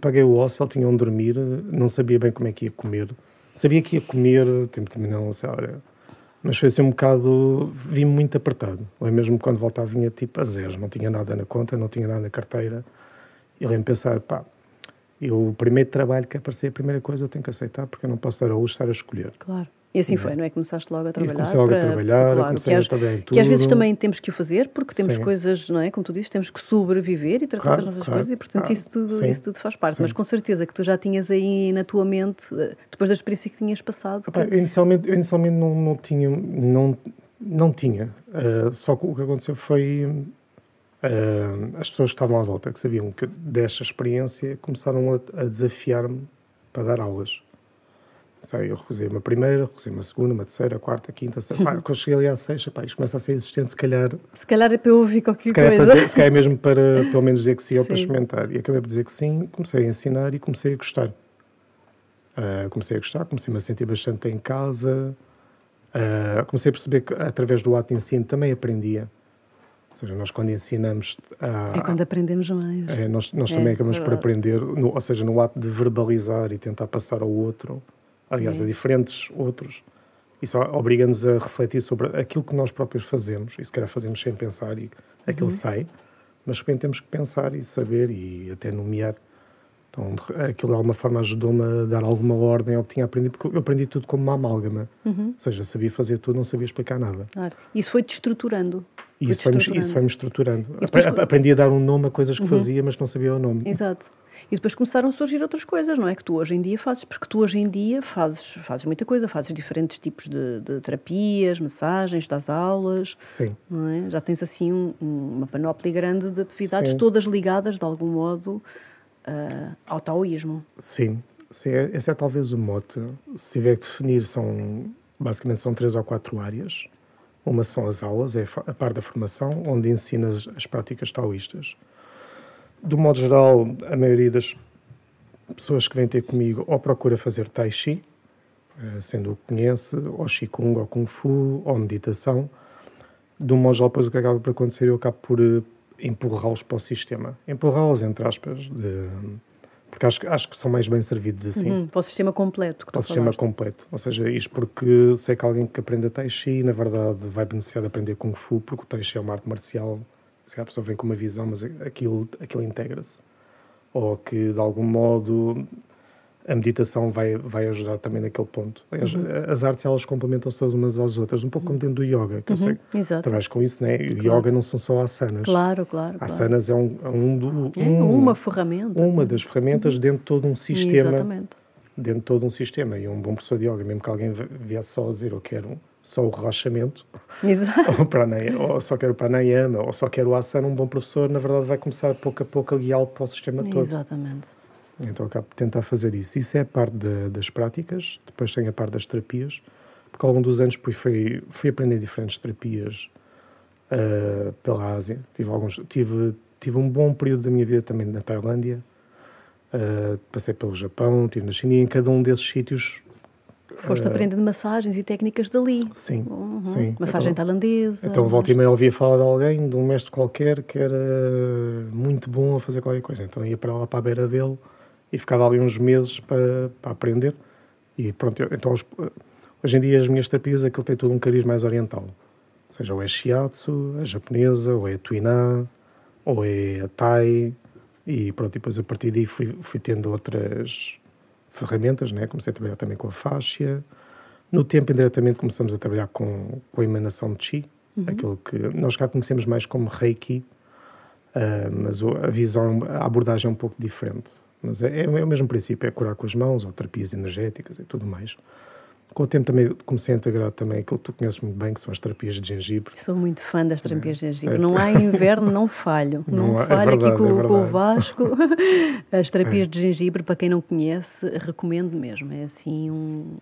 Paguei o hostel, tinha onde dormir, não sabia bem como é que ia comer. Sabia que ia comer, também não, sei, olha, mas foi assim um bocado, vi-me muito apertado. Ou mesmo quando voltava vinha tipo a zeros, não tinha nada na conta, não tinha nada na carteira. E lembro-me pensar, pá, eu, o primeiro trabalho que aparecer, a primeira coisa eu tenho que aceitar, porque eu não posso dar a luz estar a escolher. Claro. E assim foi, não é? Começaste logo a trabalhar. Comecei logo para, a trabalhar, claro, comecei a trabalhar em tudo. Que às vezes também temos que o fazer, porque temos Sim. coisas, não é? Como tu dizes, temos que sobreviver e tratar claro, das nossas claro, coisas e, portanto, claro. isso, tudo, isso tudo faz parte. Sim. Mas com certeza que tu já tinhas aí na tua mente, depois da experiência que tinhas passado. que... eu inicialmente, eu inicialmente não, não tinha. Não, não tinha. Uh, só que o que aconteceu foi Uh, as pessoas que estavam à volta, que sabiam que desta experiência, começaram a, a desafiar-me para dar aulas. Sei, eu recusei uma primeira, recusei uma segunda, uma terceira, quarta, quinta, sexta. Pá, quando cheguei ali à sexta, pá, isto começa a ser existente, se calhar. Se calhar é para eu ouvir qualquer se coisa. Para se calhar é mesmo para, pelo menos, dizer que sim, sim. ou para experimentar. E acabei por dizer que sim, comecei a ensinar e comecei a gostar. Uh, comecei a gostar, comecei-me a sentir bastante em casa. Uh, comecei a perceber que, através do ato de ensino, também aprendia. Ou seja, nós quando ensinamos... A, é quando aprendemos mais. É, nós, nós é, também acabamos por aprender, no, ou seja, no ato de verbalizar e tentar passar ao outro, aliás, é. a diferentes outros, isso obriga-nos a refletir sobre aquilo que nós próprios fazemos, e se calhar fazemos sem pensar, e aquilo uhum. sai, mas de repente temos que pensar e saber e até nomear. Então, aquilo de alguma forma ajudou-me a dar alguma ordem ao que tinha aprendido, porque eu aprendi tudo como uma amálgama. Uhum. Ou seja, sabia fazer tudo, não sabia explicar nada. Claro. Isso foi-te estruturando. Isso foi-me estruturando. Foi estruturando. Depois... Aprendi a dar um nome a coisas que uhum. fazia, mas não sabia o nome. Exato. E depois começaram a surgir outras coisas, não é? Que tu hoje em dia fazes, porque tu hoje em dia fazes, fazes muita coisa, fazes diferentes tipos de, de terapias, massagens, das aulas. Sim. Não é? Já tens assim um, uma panóplia grande de atividades, Sim. todas ligadas de algum modo uh, ao taoísmo. Sim. Sim, é- esse é talvez o mote. Se tiver que definir, são basicamente são três ou quatro áreas. Uma são as aulas, é a parte da formação, onde ensinas as práticas taoístas. Do modo geral, a maioria das pessoas que vêm ter comigo ou procura fazer Tai Chi, eh, sendo o que conhece, ou Qigong, ou Kung Fu, ou meditação. Do modo geral, depois o que acaba por acontecer, eu acabo por eh, empurrá-los para o sistema. Empurrá-los, entre aspas, de- porque acho, que- acho que são mais bem servidos assim Uhum, para o sistema completo para o sistema completo. Ou seja, isto porque sei que alguém que aprenda Tai Chi, na verdade, vai beneficiar de aprender Kung Fu, porque o Tai Chi é uma arte marcial. Se a pessoa vem com uma visão, mas aquilo, aquilo integra-se. Ou que, de algum modo, a meditação vai, vai ajudar também naquele ponto. As, Uhum. as artes, elas complementam-se todas umas às outras, um pouco como dentro do yoga, que eu sei. Uhum, exato. Trabalhas com isso, né? O Claro. yoga não são só asanas. Claro, claro. claro. Asanas é um, é um, do, É um- uma ferramenta. uma das ferramentas dentro de todo um sistema Exatamente. dentro de todo um sistema. E um bom professor de yoga, mesmo que alguém vi- viesse só a dizer eu quero só o relaxamento, Exato. ou, pranaya, ou só quero o pranayama, ou só quero o asana, um bom professor, na verdade, vai começar pouco a pouco a guiá-lo para o sistema todo. Exatamente. Então, acabo de tentar fazer isso. Isso é a parte da- das práticas, depois tem a parte das terapias, porque ao longo dos anos fui, fui aprender diferentes terapias ah, pela Ásia. Tive, alguns, tive, tive um bom período da minha vida também na Tailândia. Ah, passei pelo Japão, estive na China e em cada um desses sítios. Foste ah, aprendendo massagens e técnicas dali. Sim, Uhum. sim. Massagem Então- tailandesa. Então, volta e meia ouvia falar de alguém, de um mestre qualquer, que era muito bom a fazer qualquer coisa. Então, ia para lá para a beira dele e ficava ali uns meses para, para aprender. E pronto, eu- então, os- hoje em dia, as minhas terapias, aquilo tem todo um cariz mais oriental. Ou seja, ou é shiatsu, é japonesa, ou é tuiná, ou é a thai. E pronto, e depois a partir daí fui, fui tendo outras ferramentas, né? comecei a trabalhar também com a faixa. No tempo, indiretamente, começamos a trabalhar com, com a emanação de chi, aquilo que nós cá conhecemos mais como reiki, ah, mas a visão, a abordagem é um pouco diferente. Mas é, é o mesmo princípio, é curar com as mãos, ou terapias energéticas e tudo mais. Com o tempo também comecei a integrar também aquilo que tu conheces muito bem, que são as terapias de gengibre. Sou muito fã das terapias de gengibre. É. Não há inverno, não falho. Não, Não há- é falho verdade, aqui com, é com o. Vasco. As terapias de gengibre, para quem não conhece, recomendo mesmo. É assim um,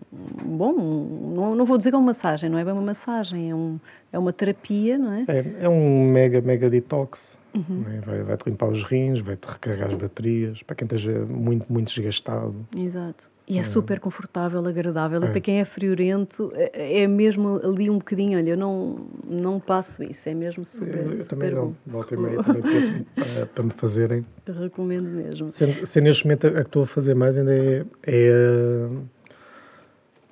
bom. um- não, não vou dizer que é uma massagem, não é bem uma massagem, é, um, é uma terapia, não é? É, é um mega, mega detox. Uhum. Vai- Vai-te limpar os rins, vai-te recarregar as baterias, para quem esteja muito, muito desgastado. Exato. E é super confortável, agradável. E É. para quem é friorento, é é mesmo ali um bocadinho. Olha, eu não, não passo isso. É mesmo super, Eu, eu super também bom. não. Volta e meia também peço para, para me fazerem. Recomendo mesmo. Sendo, sendo neste momento a que estou a fazer mais ainda é, é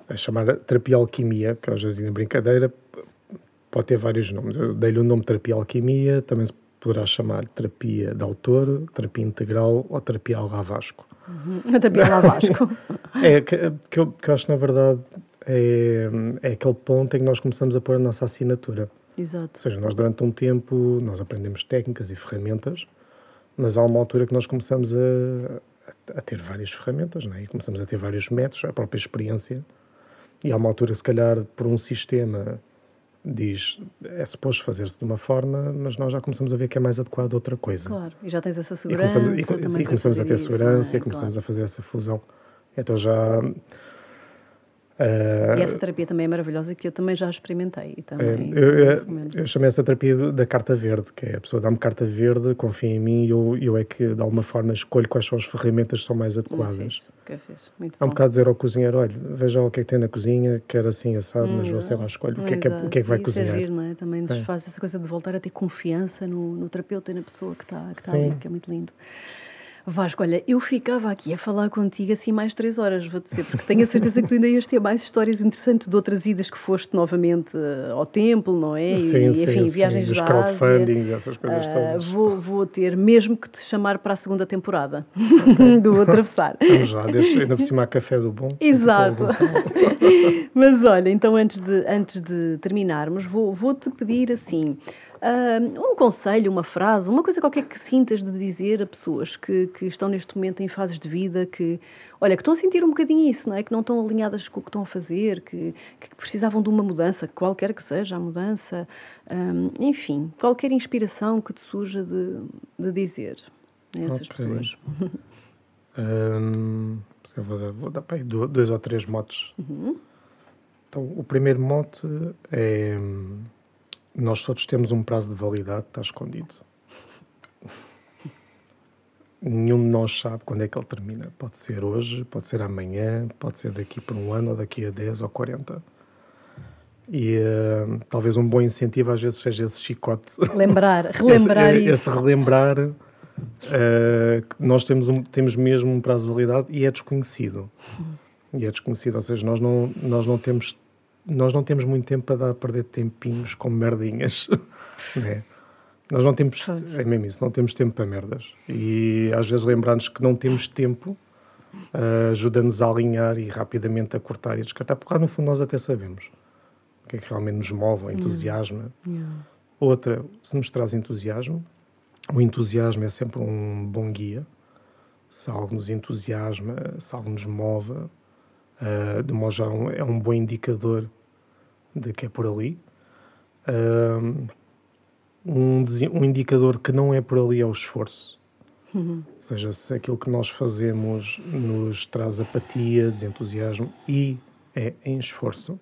a, a chamada terapia alquimia, que às vezes na brincadeira pode ter vários nomes. Eu dei-lhe o nome terapia alquimia, também se poderá chamar terapia de autor, terapia integral ou terapia ao Vasco. A terapia lá Vasco. É que, que, eu, que eu acho na verdade é, é aquele ponto em que nós começamos a pôr a nossa assinatura. Exato. Ou seja, nós durante um tempo nós aprendemos técnicas e ferramentas, mas há uma altura que nós começamos a, a, a ter várias ferramentas, não é? E começamos a ter vários métodos, a própria experiência. E há uma altura, se calhar, por um sistema diz é suposto fazer-se de uma forma, mas nós já começamos a ver que é mais adequado outra coisa. Claro. E já tens essa E segurança. começamos, e, co- também sim, para começamos a ter isso, segurança é? e começamos Claro. a fazer essa fusão. Então já. ah, E essa terapia também é maravilhosa, que eu também já experimentei. E É, também eu, eu, eu chamei essa terapia de- da carta verde, que é a pessoa dá-me carta verde, confia em mim e eu, eu é que, de alguma forma, escolho quais são as ferramentas que são mais adequadas. Que é. Muito É um bom. bocado dizer ao cozinheiro, olha, veja o que é que tem na cozinha, quer assim assado, mas Hum, você lá escolhe o que, é que, é, o que é que vai Isso cozinhar. É giro, não é? Também nos É. faz essa coisa de voltar a ter confiança no, no terapeuta e na pessoa que está que está ali, que é muito lindo. Vasco, olha, eu ficava aqui a falar contigo assim mais três horas, vou dizer, porque tenho a certeza que tu ainda ias ter mais histórias interessantes de outras idas que foste novamente eh, ao templo, não é? E, Sim, sim, enfim, sim, viagens dos crowdfundings, essas coisas Ah, todas. vou, vou ter mesmo que te chamar para a segunda temporada do Atravessar. Vamos lá, deixa, ainda por cima há café do bom. Exato. Mas olha, então antes de, antes de terminarmos, vou- vou-te pedir assim. Um conselho, uma frase, uma coisa qualquer que sintas de dizer a pessoas que, que estão neste momento em fases de vida que, olha, que estão a sentir um bocadinho isso, não é? Que não estão alinhadas com o que estão a fazer, que, que precisavam de uma mudança, qualquer que seja a mudança, um, enfim, qualquer inspiração que te surja de, de dizer a essas okay. pessoas. um, vou, dar, vou dar para aí dois ou três motes. Uhum. Então, o primeiro mote é nós todos temos um prazo de validade, está escondido. Nenhum de nós sabe quando é que ele termina. Pode ser hoje, pode ser amanhã, pode ser daqui por um ano, ou daqui a 10 ou 40. E uh, talvez um bom incentivo às vezes seja esse chicote. Lembrar, relembrar esse, isso. Esse relembrar. Uh, nós temos, um, temos mesmo um prazo de validade e é desconhecido. E é desconhecido, ou seja, nós não, nós não temos nós não temos muito tempo para dar a perder tempinhos com merdinhas. né? Nós não temos, é mesmo isso, não temos tempo para merdas. E às vezes lembrar-nos que não temos tempo uh, ajuda-nos a alinhar e rapidamente a cortar e a descartar, porque lá no fundo nós até sabemos o que é que realmente nos move, entusiasma. Yeah. Outra, se nos traz entusiasmo, o entusiasmo é sempre um bom guia. Se algo nos entusiasma, se algo nos move, uh, de modo geral, é um bom indicador de que é por ali. Uh, um, um indicador que não é por ali é o esforço. Uhum. Ou seja, se aquilo que nós fazemos nos traz apatia, desentusiasmo e é em esforço.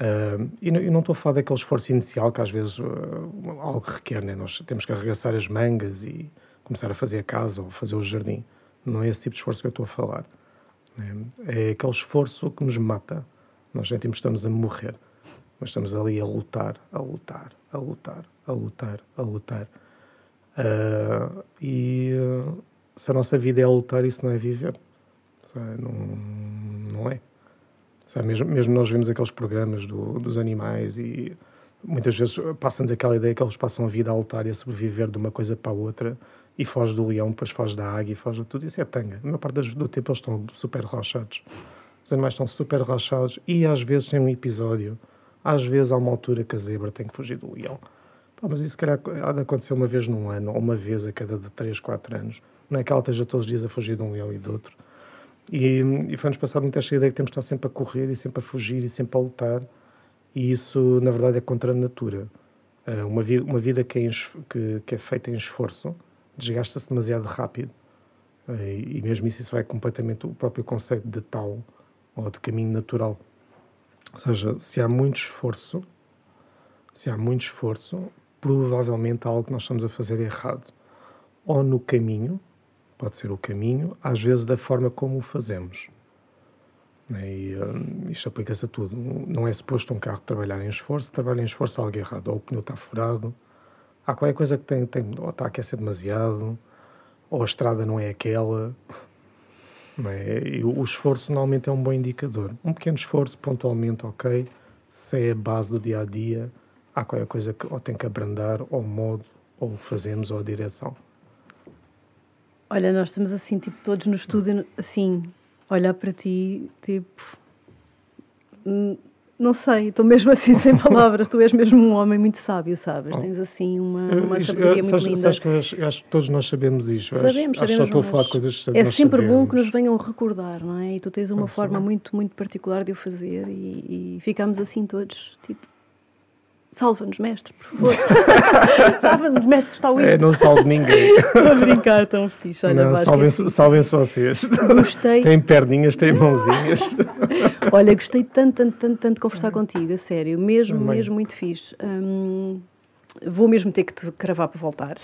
Uh, e não estou a falar daquele esforço inicial que às vezes uh, algo requer, né? nós temos que arregaçar as mangas e começar a fazer a casa ou fazer o jardim. Não é esse tipo de esforço que eu estou a falar. É aquele esforço que nos mata. Nós sentimos que estamos a morrer, mas estamos ali a lutar, a lutar, a lutar, a lutar, a lutar. Uh, e uh, se a nossa vida é a lutar, isso não é viver. Não, não é. Sabe, mesmo, mesmo nós vemos aqueles programas do, dos animais e muitas vezes passa-nos aquela ideia que eles passam a vida a lutar e a sobreviver de uma coisa para a outra e foge do leão, depois foge da águia foge de tudo. Isso é tanga. A maior parte do tempo eles estão super relaxados. Os animais estão super relaxados e às vezes tem um episódio. Às vezes há uma altura que a zebra tem que fugir do leão. Pá, mas isso, calhar, há de acontecer uma vez num ano ou uma vez a cada de 3, 4 anos. Não é que ela esteja todos os dias a fugir de um leão e de outro. E, e foi-nos passar muito esta ideia que temos de estar sempre a correr e sempre a fugir e sempre a lutar. E isso, na verdade, é contra a natura. Uh, uma, vida, uma vida que é, que, que é feita em esforço desgasta-se demasiado rápido. E mesmo isso, isso vai completamente o próprio conceito de tal ou de caminho natural. Ou seja, se há muito esforço, se há muito esforço, provavelmente há algo que nós estamos a fazer errado. Ou no caminho, pode ser o caminho, às vezes da forma como o fazemos. E um, isto aplica-se a tudo. Não é suposto um carro trabalhar em esforço, trabalha em esforço algo errado. Ou o pneu está furado, há qualquer coisa que tem, tem ou está a aquecer demasiado, ou a estrada não é aquela. Não é? E o, esforço normalmente é um bom indicador. Um pequeno esforço, pontualmente, ok. Se é a base do dia a dia, há qualquer coisa que ou tem que abrandar, ou o modo, ou fazemos, ou a direção. Olha, nós estamos assim, tipo, todos no estúdio, assim, olhar para ti, tipo não sei, estou mesmo assim sem palavras. tu és mesmo um homem muito sábio, sabes? Tens assim uma, uma sabedoria muito sabes, linda. Sabes que acho, acho, que todos nós sabemos isto. Sabemos, acho, sabemos. Acho só estou a falar de coisas que É sempre sabemos. bom que nos venham recordar, não é? E tu tens uma forma muito, muito particular de o fazer e, e ficamos assim todos, tipo, Salva-nos, mestre, por favor. Salva-nos, mestre, está o É, não salve ninguém. Estou a brincar, tão fixe. Olha, não, salvem-se salvem vocês. Gostei. Tem perninhas, tem mãozinhas. Olha, gostei tanto, tanto, tanto, tanto de conversar contigo, a sério. Mesmo, Também. mesmo muito fixe. Hum, vou mesmo ter que te cravar para voltar.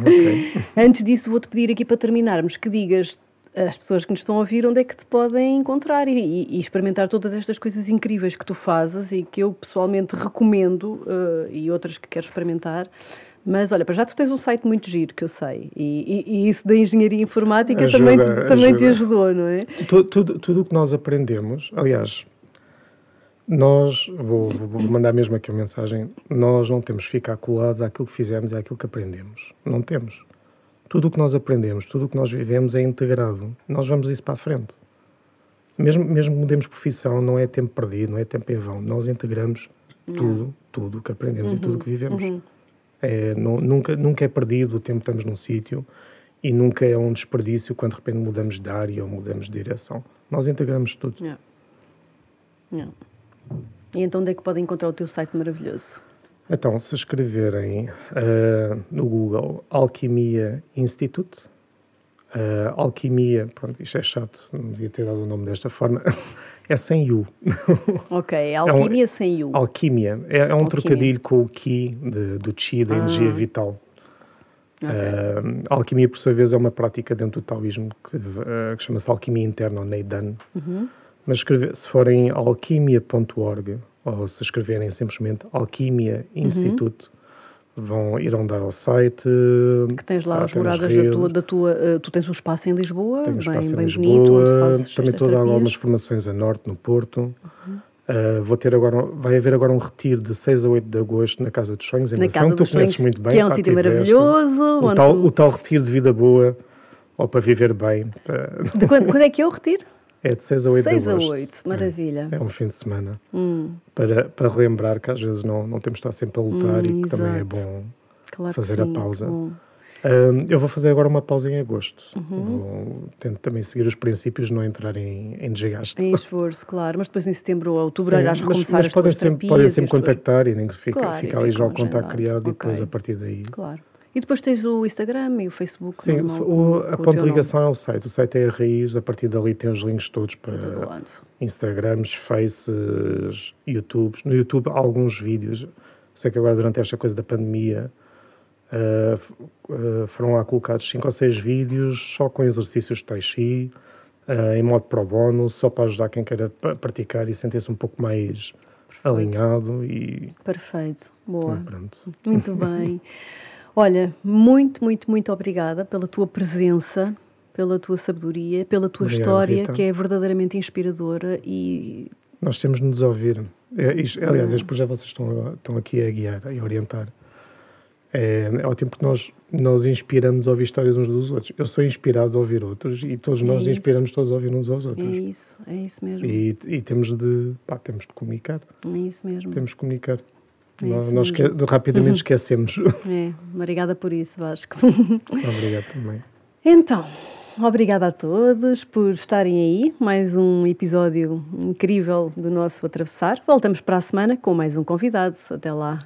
Okay. Antes disso, vou-te pedir aqui para terminarmos que digas as pessoas que nos estão a ouvir onde é que te podem encontrar e, e, experimentar todas estas coisas incríveis que tu fazes e que eu pessoalmente recomendo uh, e outras que quero experimentar. Mas olha, para já tu tens um site muito giro que eu sei e, e isso da engenharia informática ajuda, também, te, também te ajudou, não é? Tudo, tudo o que nós aprendemos, aliás, nós, vou, vou, mandar mesmo aqui a mensagem, nós não temos que ficar colados àquilo que fizemos e àquilo que aprendemos. Não temos tudo o que nós aprendemos, tudo o que nós vivemos é integrado. Nós vamos isso para a frente. Mesmo, mesmo que mudemos profissão, não é tempo perdido, não é tempo em vão. Nós integramos tudo, tudo que aprendemos e tudo que vivemos. Uhum. É, nu- nunca, nunca é perdido o tempo que estamos num sítio e nunca é um desperdício quando de repente mudamos de área ou mudamos de direção. Nós integramos tudo. Yeah. Yeah. E então onde é que podem encontrar o teu site maravilhoso? Então, se escreverem ah, no Google Alquimia Institute, ah, Alquimia, pronto, isto é chato, não devia ter dado o nome desta forma, é sem U. Ok, é alquimia sem U. Alquimia é, é um Alquimia. trocadilho com o Ki, de- do Chi, da energia Ah. vital. Ok. Ah, a alquimia, por sua vez, é uma prática dentro do taoísmo que, que chama-se alquimia interna, ou Neidan. Uhum. Mas escrever- se forem alquimia.org ou se escreverem simplesmente Alquimia Uhum. Institute, vão, irão dar ao site. Que tens lá as moradas da tua, da tua eh, tu tens um espaço em Lisboa, Tenho um bem, espaço em bem Lisboa, bonito, também estou a dar algumas formações a norte, no Porto. Uhum. Ah, vou ter agora, vai haver agora um retiro de 6 a 8 de agosto na Casa dos Sonhos, em Na Mação, que tu conheces muito bem. que é um sítio maravilhoso. O tal, tu- o tal retiro de vida boa, ou para viver bem, para- De quando, quando é que é o retiro? é de 6 a 8 6 de a agosto. 8, maravilha. É um fim de semana. Hum, para, para relembrar que às vezes não, não temos de estar sempre a lutar Hum, e que também é exato. bom. claro Fazer que a sim, pausa. Ahm, eu vou fazer agora uma pausa em agosto. Uhum. Vou, tento também seguir os princípios, não entrar em, em desgaste. Em esforço, claro. Mas depois em setembro ou outubro Sim, irás mas, recomeçar mas as podem sempre, podem sempre tuas- contactar e nem que fica, Claro, fica ali já o contacto criado e depois a partir daí. Claro. E depois tens o Instagram e o Facebook. Sim, normal, o- a ponto de ligação é o site. O site é a raiz, a partir dali tem os links todos nome, todo para lado. Instagrams, Faces, YouTubes. No YouTube há alguns vídeos. Sei que agora durante esta coisa da pandemia ah, f- ah, foram lá colocados 5 ou 6 vídeos só com exercícios de Tai Chi, ah, em modo pro bono, só para ajudar quem queira praticar e sentir-se um pouco mais alinhado e Perfeito. Boa. pronto. Muito bem. Olha, muito, muito, muito obrigada pela tua presença, pela tua sabedoria, pela tua Obrigado, história, Rita. que é verdadeiramente inspiradora e Nós temos de nos ouvir. É, isto- aliás, Hum. este projeto vocês estão, estão aqui a guiar e a orientar. É, é ótimo porque nós, nós inspiramos a ouvir histórias uns dos outros. Eu sou inspirado a ouvir outros e todos É nós isso. inspiramos todos a ouvir uns aos é outros. isso, é isso mesmo. E, e temos, de, pá, temos de comunicar. É isso mesmo. Temos de comunicar. Nós, nós rapidamente uhum. esquecemos. É, obrigada por isso, Vasco. Obrigado também. Então, obrigada a todos por estarem aí. Mais um episódio incrível do nosso Atravessar. Voltamos para a semana com mais um convidado. Até lá.